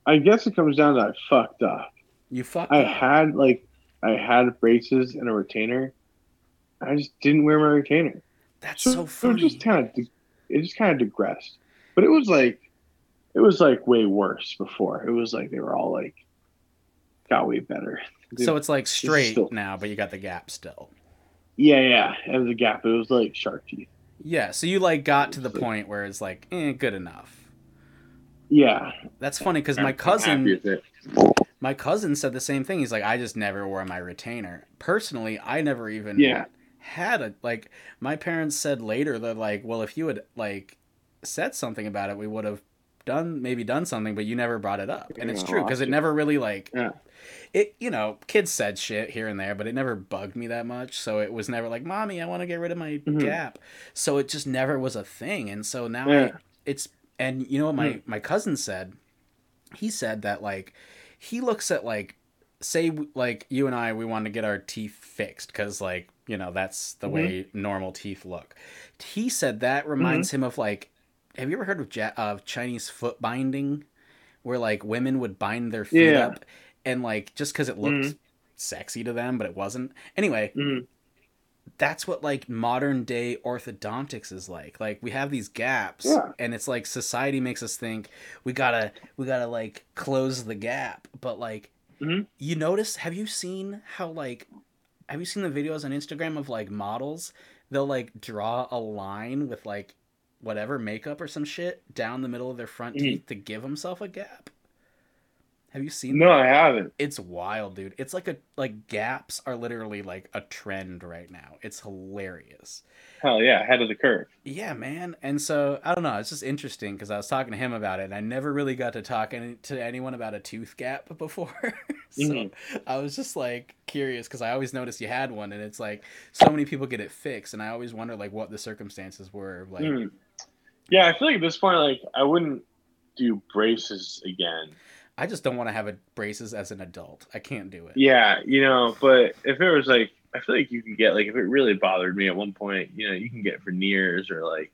I guess it comes down to I fucked up. You fucked I up. had like I had braces and a retainer. I just didn't wear my retainer. That's So, so it funny. just kind of it just kind of digressed. But it was like it was like way worse before. It was like they were all like got way better. so it's like straight still- now, but you got the gap still. Yeah, yeah. It was a gap. It was like shark teeth. Yeah, so you like got to the like- point where it's like, eh, good enough. Yeah. That's funny because my cousin, my cousin said the same thing. He's like, I just never wore my retainer. Personally, I never even Yeah. had a like. My parents said later that like, well, if you had like said something about it, we would have done maybe done something, but you never brought it up, and it's true because it it. never really like Yeah. It. You know, kids said shit here and there, but it never bugged me that much. So it was never like, "Mommy, I want to get rid of my Mhm. gap." So it just never was a thing, and so now Yeah. I, it's and you know what my Mm. my cousin said. He said that like he looks at like say like you and I we want to get our teeth fixed because like you know that's the Mhm. way normal teeth look. He said that reminds Mm-hmm. him of like have you ever heard of ja- of Chinese foot binding, where like women would bind their feet Yeah. up and like just because it looked Mhm. sexy to them, but it wasn't. Anyway, Mhm. that's what like modern day orthodontics is like like we have these gaps Yeah. and it's like society makes us think we gotta we gotta like close the gap but like Mhm. you notice have you seen how like have you seen the videos on instagram of like models they'll like draw a line with like whatever makeup or some shit down the middle of their front Mhm. teeth to give themselves a gap have you seen No, I haven't. it's wild, dude. It's like a like gaps are literally like a trend right now. It's hilarious. Hell yeah, ahead of the curve. Yeah, man. And so I don't know. It's just interesting because I was talking to him about it, and I never really got to talk any, to anyone about a tooth gap before. so Mhm. I was just like curious because I always noticed you had one, and it's like so many people get it fixed, and I always wonder like what the circumstances were. Like, Mm. Yeah, I feel like at this point, like I wouldn't do braces again. I just don't want to have a braces as an adult. I can't do it. Yeah, you know, but if it was like, I feel like you could get like if it really bothered me at one point, you know, you can get veneers or like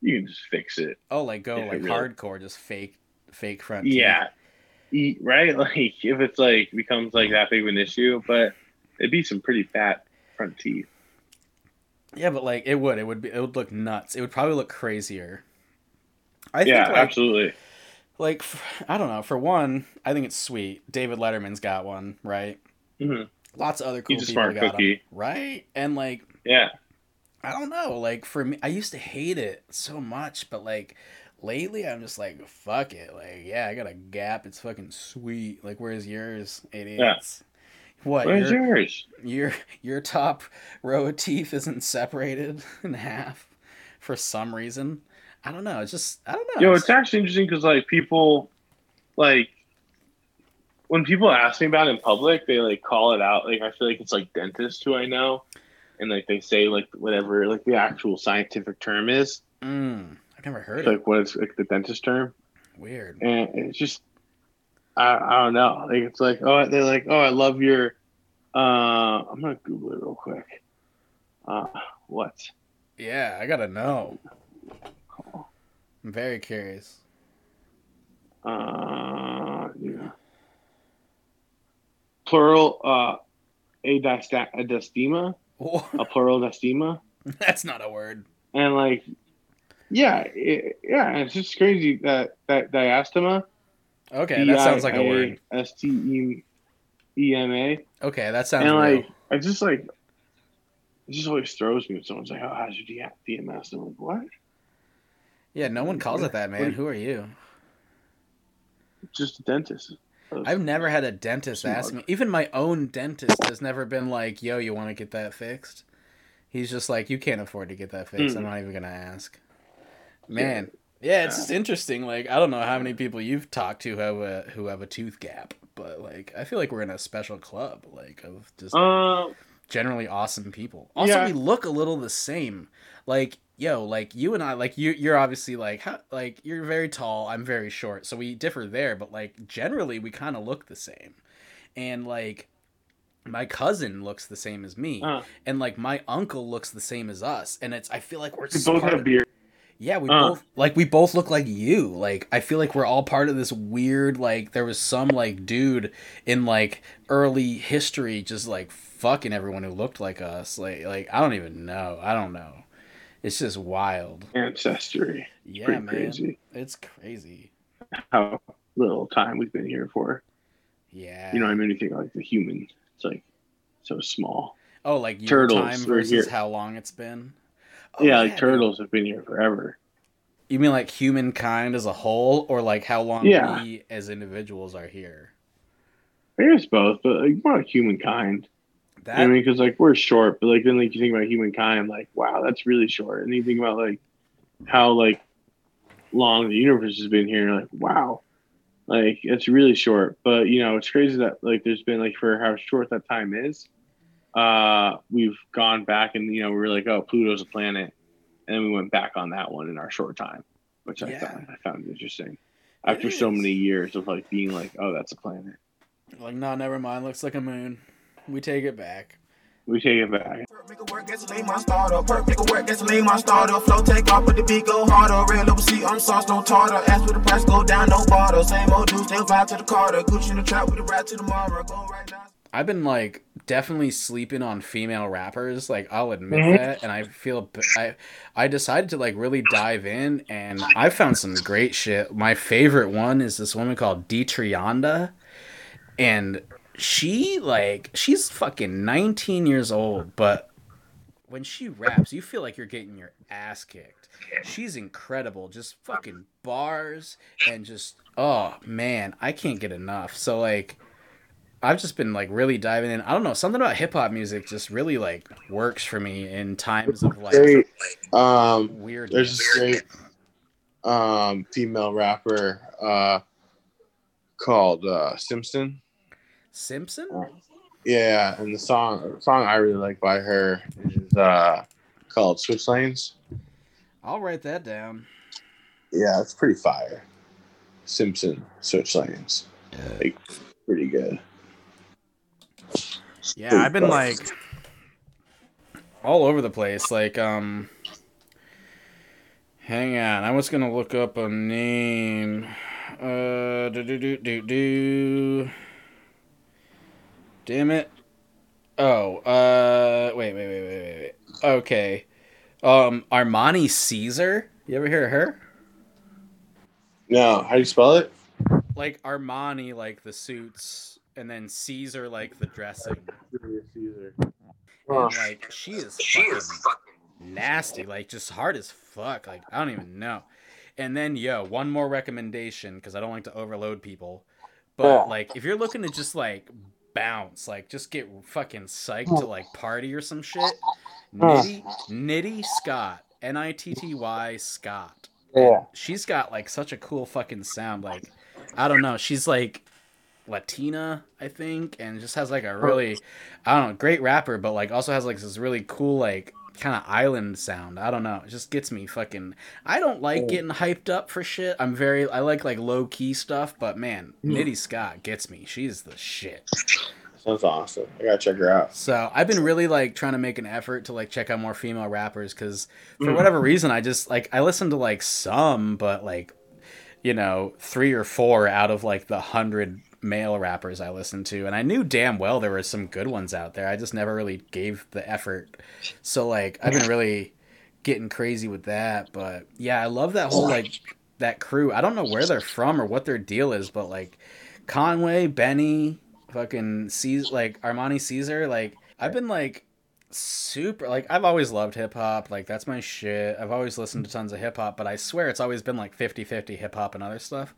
you can just fix it. Oh, like go like really- hardcore, just fake, fake front. teeth. Yeah, right. Like if it's like becomes like that big of an issue, but it'd be some pretty fat front teeth. Yeah, but like it would, it would be, it would look nuts. It would probably look crazier. I yeah, think like, absolutely. Like I don't know. For one, I think it's sweet. David Letterman's got one, right? Mhm. Lots of other cool He's a people got 'em, cookie. right? And like Yeah, I don't know. Like for me, I used to hate it so much, but like lately, I'm just like fuck it. Like yeah, I got a gap. It's fucking sweet. Like where's yours, idiots? What where's your, yours? your your top row of teeth isn't separated in half for some reason? I don't know. It's just I don't know. Yo, It's- it's actually interesting because like people, like when people ask me about it in public, they like call it out. Like I feel like it's like dentists who I know, and like they say like whatever like the actual scientific term is, Mm, I've never heard it. like what is like the dentist term, Weird. and it's just I, I don't know. Like it's like oh they're like oh I love your. Uh, I'm gonna Google it real quick. Uh, what? Yeah, I gotta know. I'm very curious. Uh, yeah. Plural, uh, a distema, a plural distema, That's not a word. and like, yeah, it, yeah, it's just crazy that that diastema. Okay, that sounds like a word. S T E E M A, Okay, that sounds and real. like, I just like, it just always throws me when someone's like, "Oh, how's your DMS?" I'm like, "What?" Yeah, no one calls it that, man. Who are you? Just a dentist. I've never had a dentist Smug. ask me. Even my own dentist has never been like, "Yo, you want to get that fixed?" He's just like, "You can't afford to get that fixed. I'm Mm. not even gonna ask." Man, yeah, it's just interesting. Like, I don't know how many people you've talked to who have a who have a tooth gap, but like, I feel like we're in a special club, like of just Uh, generally awesome people. Also, Yeah. we look a little the same. Like, yo, like you and I, like you, you're obviously like, how, like you're very tall. I'm very short, so we differ there. But like generally, we kind of look the same. And like, my cousin looks the same as me, uh, and like my uncle looks the same as us. And it's, I feel like we're we both have of- beard. yeah, we Uh. both like we both look like you. Like I feel like we're all part of this weird like there was some like dude in like early history just like fucking everyone who looked like us. Like like I don't even know. I don't know. It's just wild. ancestry. Yeah, man. crazy. It's crazy. How little time we've been here for. Yeah. You know, what I mean, you think like the human, it's like so small. oh, like turtles time versus here. how long it's been. Oh, yeah, like turtles have been here forever. You mean like humankind as a whole, or like how long Yeah. we as individuals are here? I guess both, but like more like humankind. That I mean, because like we're short, but like then like you think about humankind, like, wow, that's really short. And you think about like how like long the universe has been here. and Like, wow, like it's really short. But you know, it's crazy that like there's been like for how short that time is. Uh, we've gone back and you know we were like, oh, Pluto's a planet, and then we went back on that one in our short time, which I Yeah. found I found interesting. After so many years of like being like, oh, that's a planet, Like, no, never mind. Looks like a moon. We take it back. we take it back. Make it work, gasoline, my starter. Perk, make it work, gasoline, my starter. Flow take off, but the beat go harder. Real overseas, I'm sauce, no tartar. Ask for the price, go down, no barter. Same old dude, still vibe to the Carter. Gucci in the trap with the rap to tomorrow. Go right now. I've been like definitely sleeping on female rappers. Like I'll admit Mhm. that, and I feel I I decided to like really dive in, and I found some great shit. My favorite one is this woman called Detrianda, and she like she's fucking 19 years old, but when she raps, you feel like you're getting your ass kicked. She's incredible, just fucking bars and just oh man, I can't get enough. So like I've just been like really diving in. I don't know, something about hip hop music just really like works for me in times of like. Um, weird. there's this great um female rapper uh called uh Simpson. Simpson? Yeah, and the song song I really like by her is uh called Switch Lanes. I'll write that down. Yeah, it's pretty fire. Simpson Switch Lanes. Like pretty good. Yeah, I've been like all over the place. Like, um, hang on, I was gonna look up a name. Uh, do do do do do. Damn it. Oh, uh, wait, wait, wait, wait, wait, wait. Okay. Um, Armani Caesar. You ever hear of her? No, how do you spell it? Like Armani, like the suits, and then Caesar, like the dressing. Huh. And, like she is fucking nasty, like just hard as fuck. Like I don't even know. And then yo, one more recommendation because I don't like to overload people. But Yeah. like if you're looking to just like bounce, like just get fucking psyched to like party or some shit, Nitty Nitty Scott, N I T T Y Scott. Yeah. She's got like such a cool fucking sound. Like I don't know, she's like Latina, I think, and just has like a really, I don't know, great rapper, but like also has like this really cool like kind of island sound. I don't know, it just gets me fucking. I don't like oh. getting hyped up for shit. I'm very, I like like low key stuff, but man, hmm. Nitty Scott gets me. She's the shit. Sounds awesome. I gotta check her out. So I've been really like trying to make an effort to like check out more female rappers because for hmm. whatever reason I just like I listen to like some, but like you know three or four out of like the hundred male rappers I listened to, and I knew damn well there were some good ones out there. I just never really gave the effort. So like I've been really getting crazy with that, but yeah, I love that whole like that crew. I don't know where they're from or what their deal is, but like Conway, Benny, fucking Caesar, like Armani Caesar, like I've been like super like I've always loved hip hop, like that's my shit. I've always listened to tons of hip hop, but I swear it's always been like 50-50 hip hop and other stuff.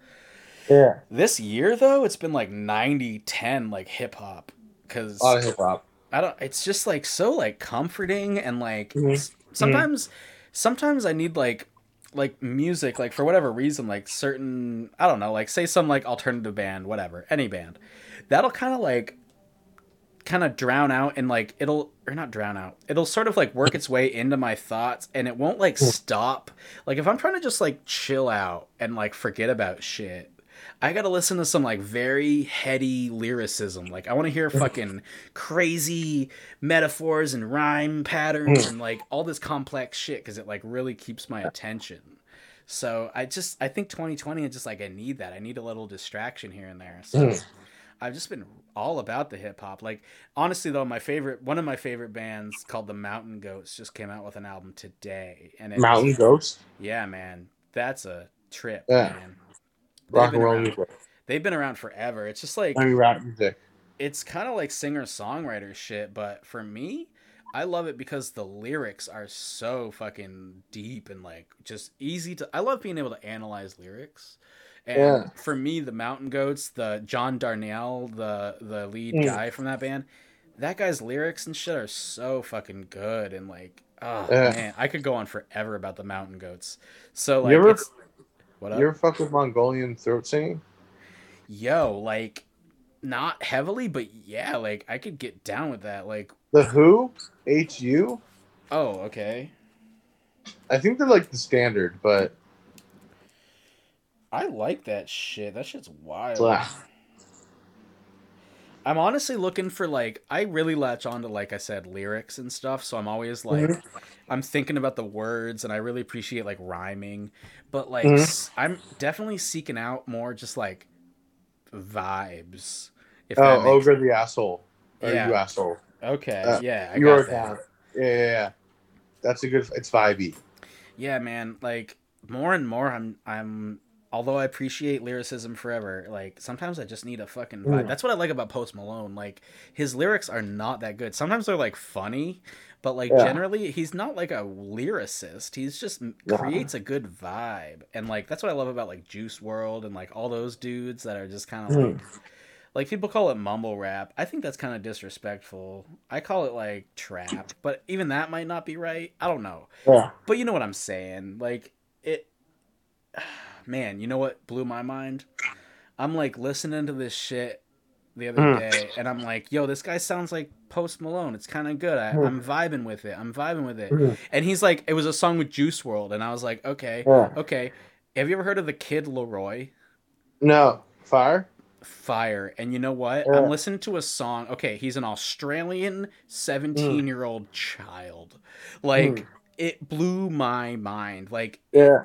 Yeah. This year though, it's been like 90-10 like hip hop cuz A lot of hip hop. I don't it's just like so like comforting and like Mhm. s- sometimes sometimes I need like like music like for whatever reason like certain I don't know like say some like alternative band whatever any band that'll kind of like kind of drown out and like it'll or not drown out it'll sort of like work its way into my thoughts and it won't like stop like if i'm trying to just like chill out and like forget about shit i gotta listen to some like very heady lyricism like i want to hear fucking crazy metaphors and rhyme patterns and like all this complex shit because it like really keeps my attention so i just i think 2020 is just like i need that i need a little distraction here and there so Mm. I've just been all about the hip hop. Like honestly though, my favorite one of my favorite bands called the Mountain Goats just came out with an album today. And it Mountain Goats? Yeah, man. That's a trip, Yeah. man. Rock and roll music. they've been around forever. It's just like I mean rap music. it's kind of like singer songwriter shit, but for me, I love it because the lyrics are so fucking deep and like just easy to. I love being able to analyze lyrics. And Yeah. for me, the Mountain Goats, the John Darnielle, the the lead Mm. guy from that band, that guy's lyrics and shit are so fucking good and like, oh Yeah. man, I could go on forever about the Mountain Goats. So like, You ever- What up? You ever fuck with Mongolian throat singing? Yo, like not heavily, but yeah, like I could get down with that. Like, The HU, H U. oh, okay. I think they're like the standard, but I like that shit. That shit's wild. I'm honestly looking for like I really latch on to like I said lyrics and stuff, so I'm always like Mhm. I'm thinking about the words and I really appreciate like rhyming, but like Mhm. s- I'm definitely seeking out more just like vibes. If oh, makes- Ogre the asshole. Or Yeah. you asshole. Okay, Uh, yeah, I that. Yeah, yeah, yeah. That's a good. It's vibey. Yeah, man, like more and more I'm I'm although I appreciate lyricism forever, like sometimes I just need a fucking vibe. Mm. That's what I like about Post Malone. Like his lyrics are not that good. Sometimes they're like funny, but like Yeah. generally he's not like a lyricist. He's just Yeah. creates a good vibe. And like that's what I love about like Juice WRLD and like all those dudes that are just kind of Mm. like like people call it mumble rap. I think that's kind of disrespectful. I call it like trap, but even that might not be right. I don't know. Yeah. But you know what I'm saying. Like it man, you know what blew my mind? I'm like listening to this shit the other Mm. day and I'm like, yo, this guy sounds like Post Malone. It's kind of good. I, Mm. I'm vibing with it. I'm vibing with it. Mm. And he's like, it was a song with Juice WRLD and I was like, okay. Yeah. Okay. Have you ever heard of the Kid LAROI? No fire. Fire. And you know what? Yeah. I'm listening to a song. Okay, he's an Australian 17 year old child. Like, Mm. it blew my mind. Like, Yeah.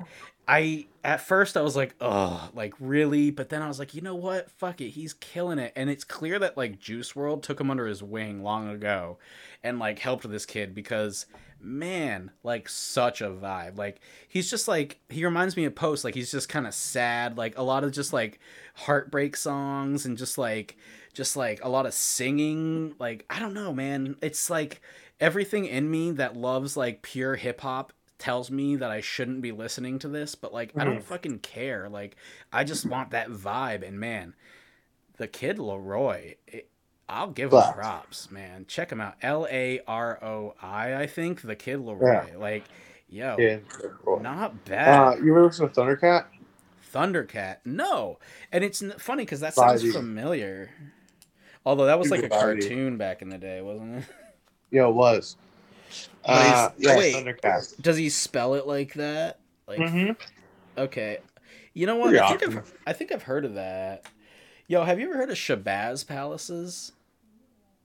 I at first I was like, oh, like really? But then I was like, you know what? Fuck it, he's killing it. And it's clear that like Juice WRLD took him under his wing long ago, and like helped this kid because man, like such a vibe. Like he's just like he reminds me of Post. Like he's just kind of sad. Like a lot of just like heartbreak songs and just like just like a lot of singing. Like I don't know, man. It's like everything in me that loves like pure hip hop tells me that I shouldn't be listening to this, but like I don't Mhm. fucking care. Like I just want that vibe and man, the kid LAROI, it, I'll give him props, man. Check him out. L A R O I, I think, the kid LAROI. Like, yo, Yeah. not bad. Uh, you ever listen to Thundercat? Thundercat. No. And it's n- funny because that sounds familiar. Although that was like a cartoon back in the day, wasn't it? Yeah, it was. Uh, yeah, wait. Does he spell it like that? Like, Mm-hmm. okay. You know what? I think. I've, I think I've heard of that. Yo, have you ever heard of Shabazz Palaces?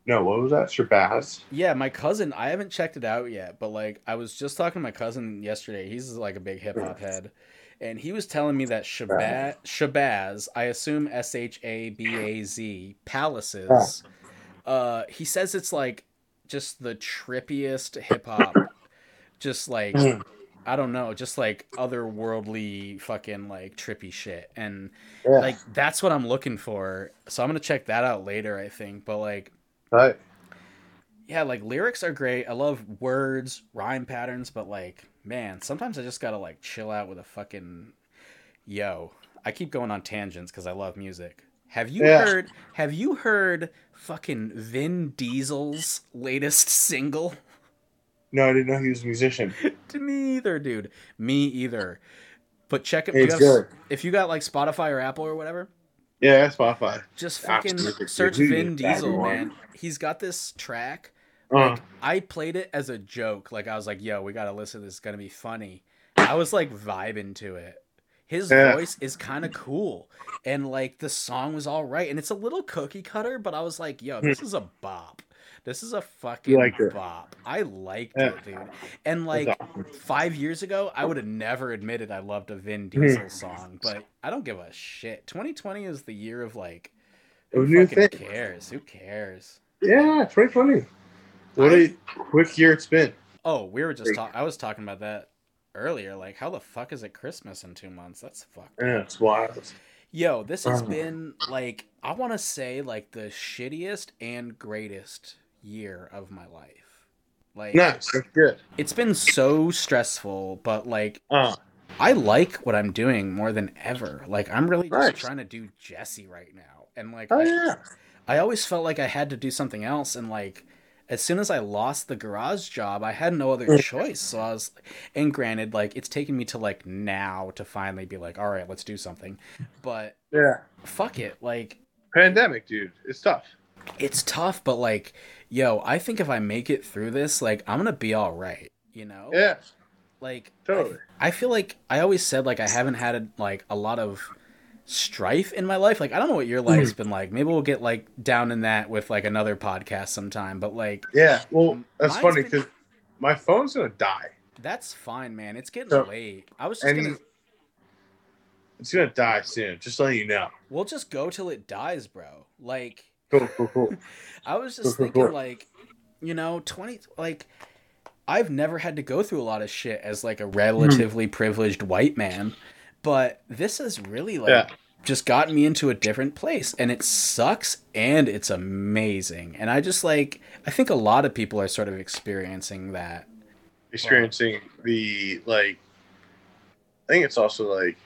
No, what was that? Shabazz. Yeah, my cousin, I haven't checked it out yet, but like I was just talking to my cousin yesterday. He's like a big hip hop head. And he was telling me that Shabazz, Shabazz, I assume S H A B A Z, Palaces. Uh, he says it's like just the trippiest hip hop. Just like Mhm. I don't know, just like otherworldly fucking like trippy shit. And Yeah. like that's what I'm looking for. So I'm gonna check that out later, I think. But like right. yeah, like lyrics are great. I love words, rhyme patterns, but like, man, sometimes I just gotta like chill out with a fucking yo. I keep going on tangents because I love music. Have you Yeah. heard have you heard fucking Vin Diesel's latest single? No, I didn't know he was a musician. to me either, dude. Me either. But check it It's you good. if you got like Spotify or Apple or whatever, Yeah, Spotify. just fucking Absolutely. search Vin Diesel, one. man. He's got this track Uh, like I played it as a joke. Like I was like, "Yo, we gotta listen. This is gonna be funny." I was like vibing to it. His Yeah. voice is kind of cool, and like the song was all right. And it's a little cookie cutter, but I was like, "Yo, this is a bop. This is a fucking Hmm. liked it. bop. I liked Yeah. it, dude." And like awesome. five years ago, I would have never admitted I loved a Vin Hmm. Diesel song, but I don't give a shit. 2020 is the year of like, who fucking thing. cares? Who cares? yeah, it's pretty funny. What I- a quick year it's been. Oh, we were just talking. I was talking about that earlier. Like, how the fuck is it Christmas in two months? That's fucked. Yeah, it's wild. Yo, this has Uh. been like I want to say like the shittiest and greatest year of my life. Like, Nice. That's good. it's been so stressful, but like Uh, I like what I'm doing more than ever. Like, I'm really just trying to do Jesse right now, and like oh I, yeah. I always felt like I had to do something else, and like as soon as I lost the garage job, I had no other mm. choice. So I was, and granted, like it's taken me to like now to finally be like, all right, let's do something. But Yeah. fuck it, like Pandemic, dude. It's tough. it's tough. But like, yo, I think if I make it through this, like I'm gonna be all right. You know? Yeah. Like Totally. I feel like I always said like I haven't had a, like a lot of strife in my life. Like I don't know what your life's mm. been like. Maybe we'll get like down in that with like another podcast sometime. But like Yeah. Well, um, that's Mine's funny been- because my phone's gonna die. that's fine, man. It's getting So- late. I was just And gonna it's gonna die soon. Just letting you know. we'll just go till it dies, bro. Like Cool, cool, cool. I was just cool, thinking cool. like you know, twenty like I've never had to go through a lot of shit as like a hmm. relatively privileged white man, but this has really like Yeah. just gotten me into a different place and it sucks and it's amazing. And I just like I think a lot of people are sort of experiencing that. Experiencing the like. I think it's also like.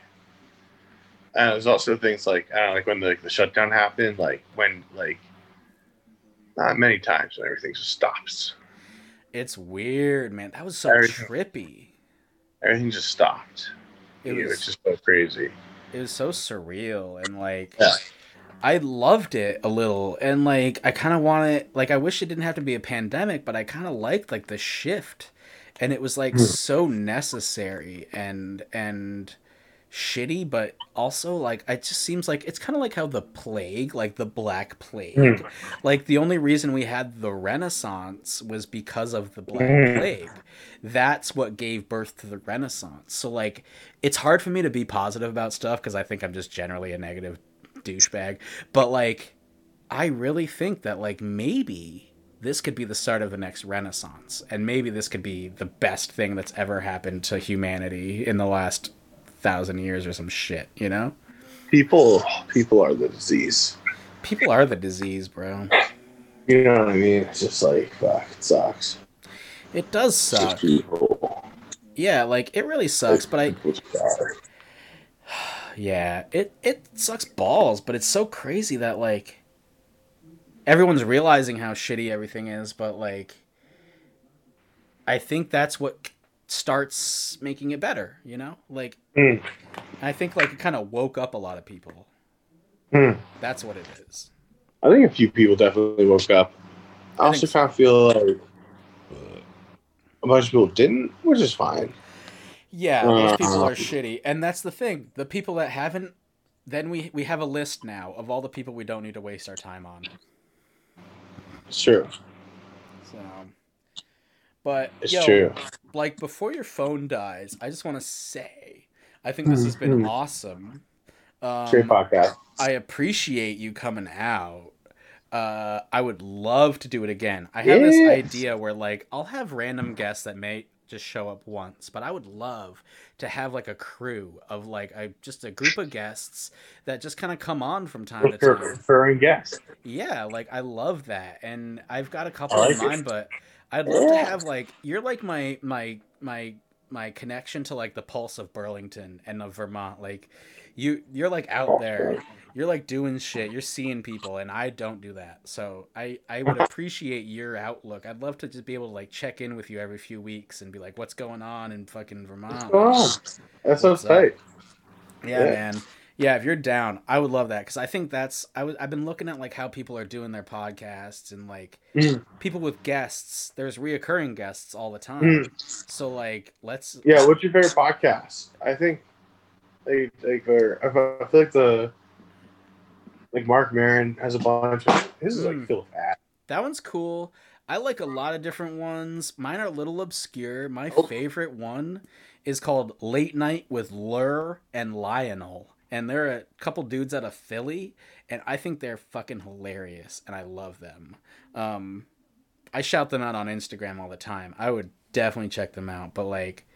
I there's also things like I don't know, like when the, the shutdown happened, like when like. Not many times when everything just stops. It's weird, man. That was so Everything- trippy. Everything just stopped. It was just so crazy. it was so surreal and like Yeah. I loved it a little and like I kind of wanted like I wish it didn't have to be a pandemic but I kind of liked like the shift and it was like Hmm. so necessary and and shitty but also like it just seems like it's kind of like how the plague like the black plague Hmm. like the only reason we had the renaissance was because of the black Hmm. plague that's what gave birth to the renaissance so like it's hard for me to be positive about stuff because i think i'm just generally a negative douchebag but like i really think that like maybe this could be the start of the next renaissance and maybe this could be the best thing that's ever happened to humanity in the last thousand years or some shit you know People, people are the disease. people are the disease bro You know what I mean? It's just like fuck. It sucks. it does suck yeah like it really sucks but i People just are. Yeah, it it sucks balls, but it's so crazy that like everyone's realizing how shitty everything is, but like I think that's what starts making it better, you know? Like Mm. I think like it kind of woke up a lot of people. Hmm. That's what it is. I think a few people definitely woke up. I I also think kind of feel like a bunch of people didn't, which is fine. Yeah, those people are Uh, shitty, and that's the thing. The people that haven't then we we have a list now of all the people we don't need to waste our time on. True. So but It's yo, true. like before your phone dies, I just want to say, I think this has been Mhm. awesome. Great Um, podcast. I appreciate you coming out. Uh, I would love to do it again. I have this idea where like I'll have random guests that may just show up once, but I would love to have like a crew of like a just a group of guests that just kind of come on from time to time. referring guests. Yeah, like I love that, and I've got a couple like in it. mind, but I'd love to have like you're like my my my my connection to like the pulse of Burlington and of Vermont. Like you you're like out oh, there, you're like doing shit, you're seeing people, and I don't do that. So I I would appreciate your outlook. I'd love to just be able to like check in with you every few weeks and be like, what's going on in fucking Vermont? What's going on? That sounds What's up? tight. Yeah, Yeah. man. Yeah, if you're down, I would love that because I think that's I was I've been looking at like how people are doing their podcasts and like Mm. people with guests. There's reoccurring guests all the time. Mm. So like, let's Yeah, what's your favorite podcast? I think like like I feel like the like Marc Maron has a bunch of his is Mm. like filled with ass. that one's cool. I like a lot of different ones. Mine are a little obscure. My Oh. favorite one is called Late Night with Lur and Lionel. And they're a couple dudes out of Philly, and I think they're fucking hilarious, and I love them. Um, I shout them out on Instagram all the time. I would definitely check them out. But like,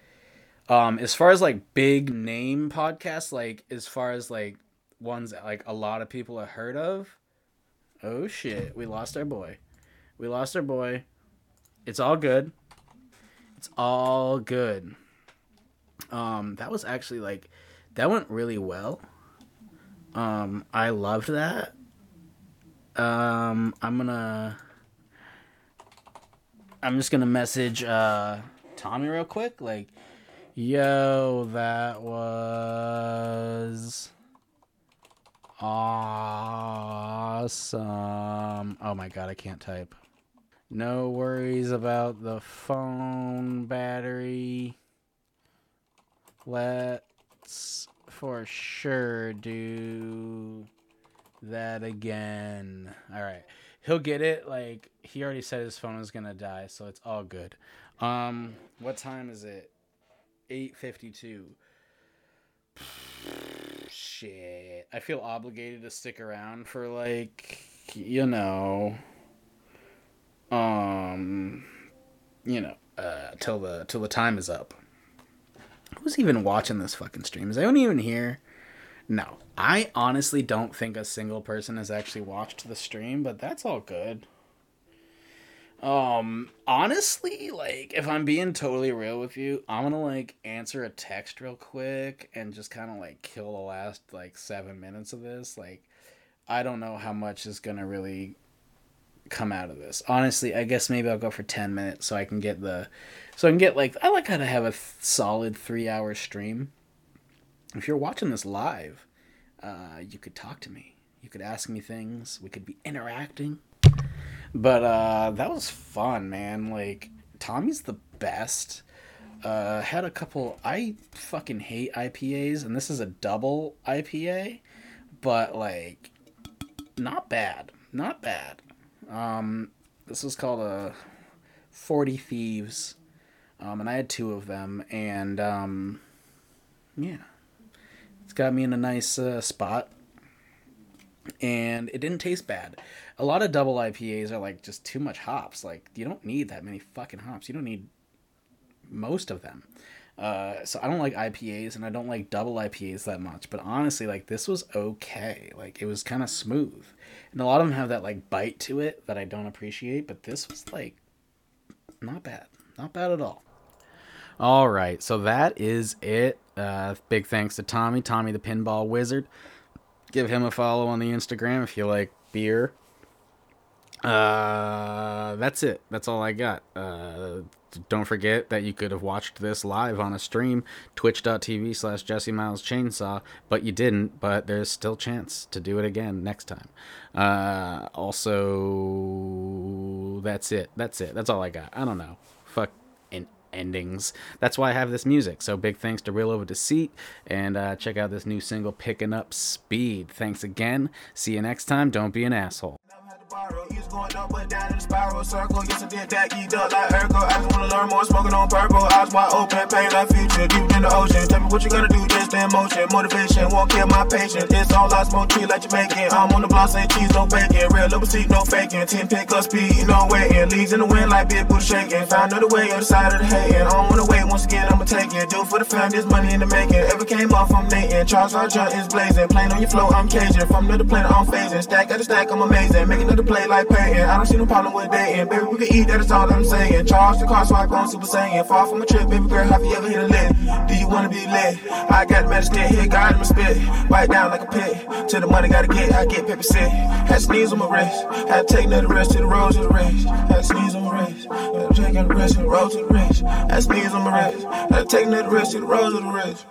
um, as far as like big name podcasts, like as far as like ones that like a lot of people have heard of, oh shit, we lost our boy. We lost our boy. It's all good. It's all good. Um, that was actually like that went really well. Um, I loved that. Um, I'm gonna I'm just gonna message uh, Tommy real quick. Like, yo, that was awesome. Oh my god, I can't type. No worries about the phone battery. Let's for sure do that again. All right. He'll get it. Like he already said his phone is going to die, so it's all good. Um what time is it? 8:52. Shit. I feel obligated to stick around for like you know um you know uh till the till the time is up who's even watching this fucking stream? Is anyone even here? No. I honestly don't think a single person has actually watched the stream but that's all good. Um honestly like if i'm being totally real with you i'm gonna like answer a text real quick and just kind of like kill the last like seven minutes of this. Like i don't know how much is gonna really come out of this. Honestly, I guess maybe I'll go for 10 minutes so I can get the so I can get like I like how to have a th- solid 3-hour stream. If you're watching this live, uh, you could talk to me. You could ask me things. We could be interacting. But uh, that was fun, man. Like Tommy's the best. Uh, had a couple. I fucking hate IPAs, and this is a double IPA, but like, not bad. Not bad. Um, this was called a Forty Thieves, um, and I had two of them, and um, yeah, it's got me in a nice uh, spot, and it didn't taste bad. A lot of double IPAs are like just too much hops. Like you don't need that many fucking hops. You don't need most of them. Uh, so I don't like IPAs and I don't like double IPAs that much. But honestly, like this was okay. Like it was kind of smooth, and a lot of them have that like bite to it that I don't appreciate. But this was like not bad, not bad at all. All right, so that is it. Uh, big thanks to Tommy, Tommy the Pinball Wizard. Give him a follow on the Instagram if you like beer. Uh, that's it. That's all I got. Uh, don't forget that you could have watched this live on a stream, twitch.tv slash Jesse Miles Chainsaw, but you didn't, but there's still chance to do it again next time. Uh, also, that's it. That's it. That's all I got. I don't know. Fuck in endings. That's why I have this music. So big thanks to Real Ova Deceit, and uh, check out this new single, Picking Up Speed. Thanks again. See you next time. Don't be an asshole. Going up but down in the spiral circle. Yes, I did that. Geeked up like Urkel. I just wanna learn more. Smoking on purple. Eyes wide open. Pain like future. Deep in the ocean. Tell me what you gonna do. Just in motion. Motivation won't kill my patience. It's all I smoke tree like Jamaican. I'm on the block saying cheese, no bacon. Real seat, no faking. Ten pick up speed, no waiting. Leaves in the wind like big bush shaking. Found another way on the side of the hating. I don't wanna wait once again. I'ma take it. Do for the fam. This money in the making. Ever came off, I'm Nathan. Charles Archer is blazing. Plane on your flow, I'm caging. From another planet, I'm phasing. Stack at stack, I'm amazing. Make another play like I don't see no problem with dating. Baby, we can eat, that is all I'm saying. Charge the car, swipe on Super Saiyan. Far from a trip, baby girl, have you ever hit a lick? Do you wanna be lit? I got the medicine here, God in my spit. Bite down like a pit. To the money, gotta get, I get pepper sick. Had sneeze on my wrist. Had to take another rest to the road to the race. Had sneeze on my wrist. Had to take another rest to the road to the race. Had sneeze on my wrist. Had to take another rest to the road to the race.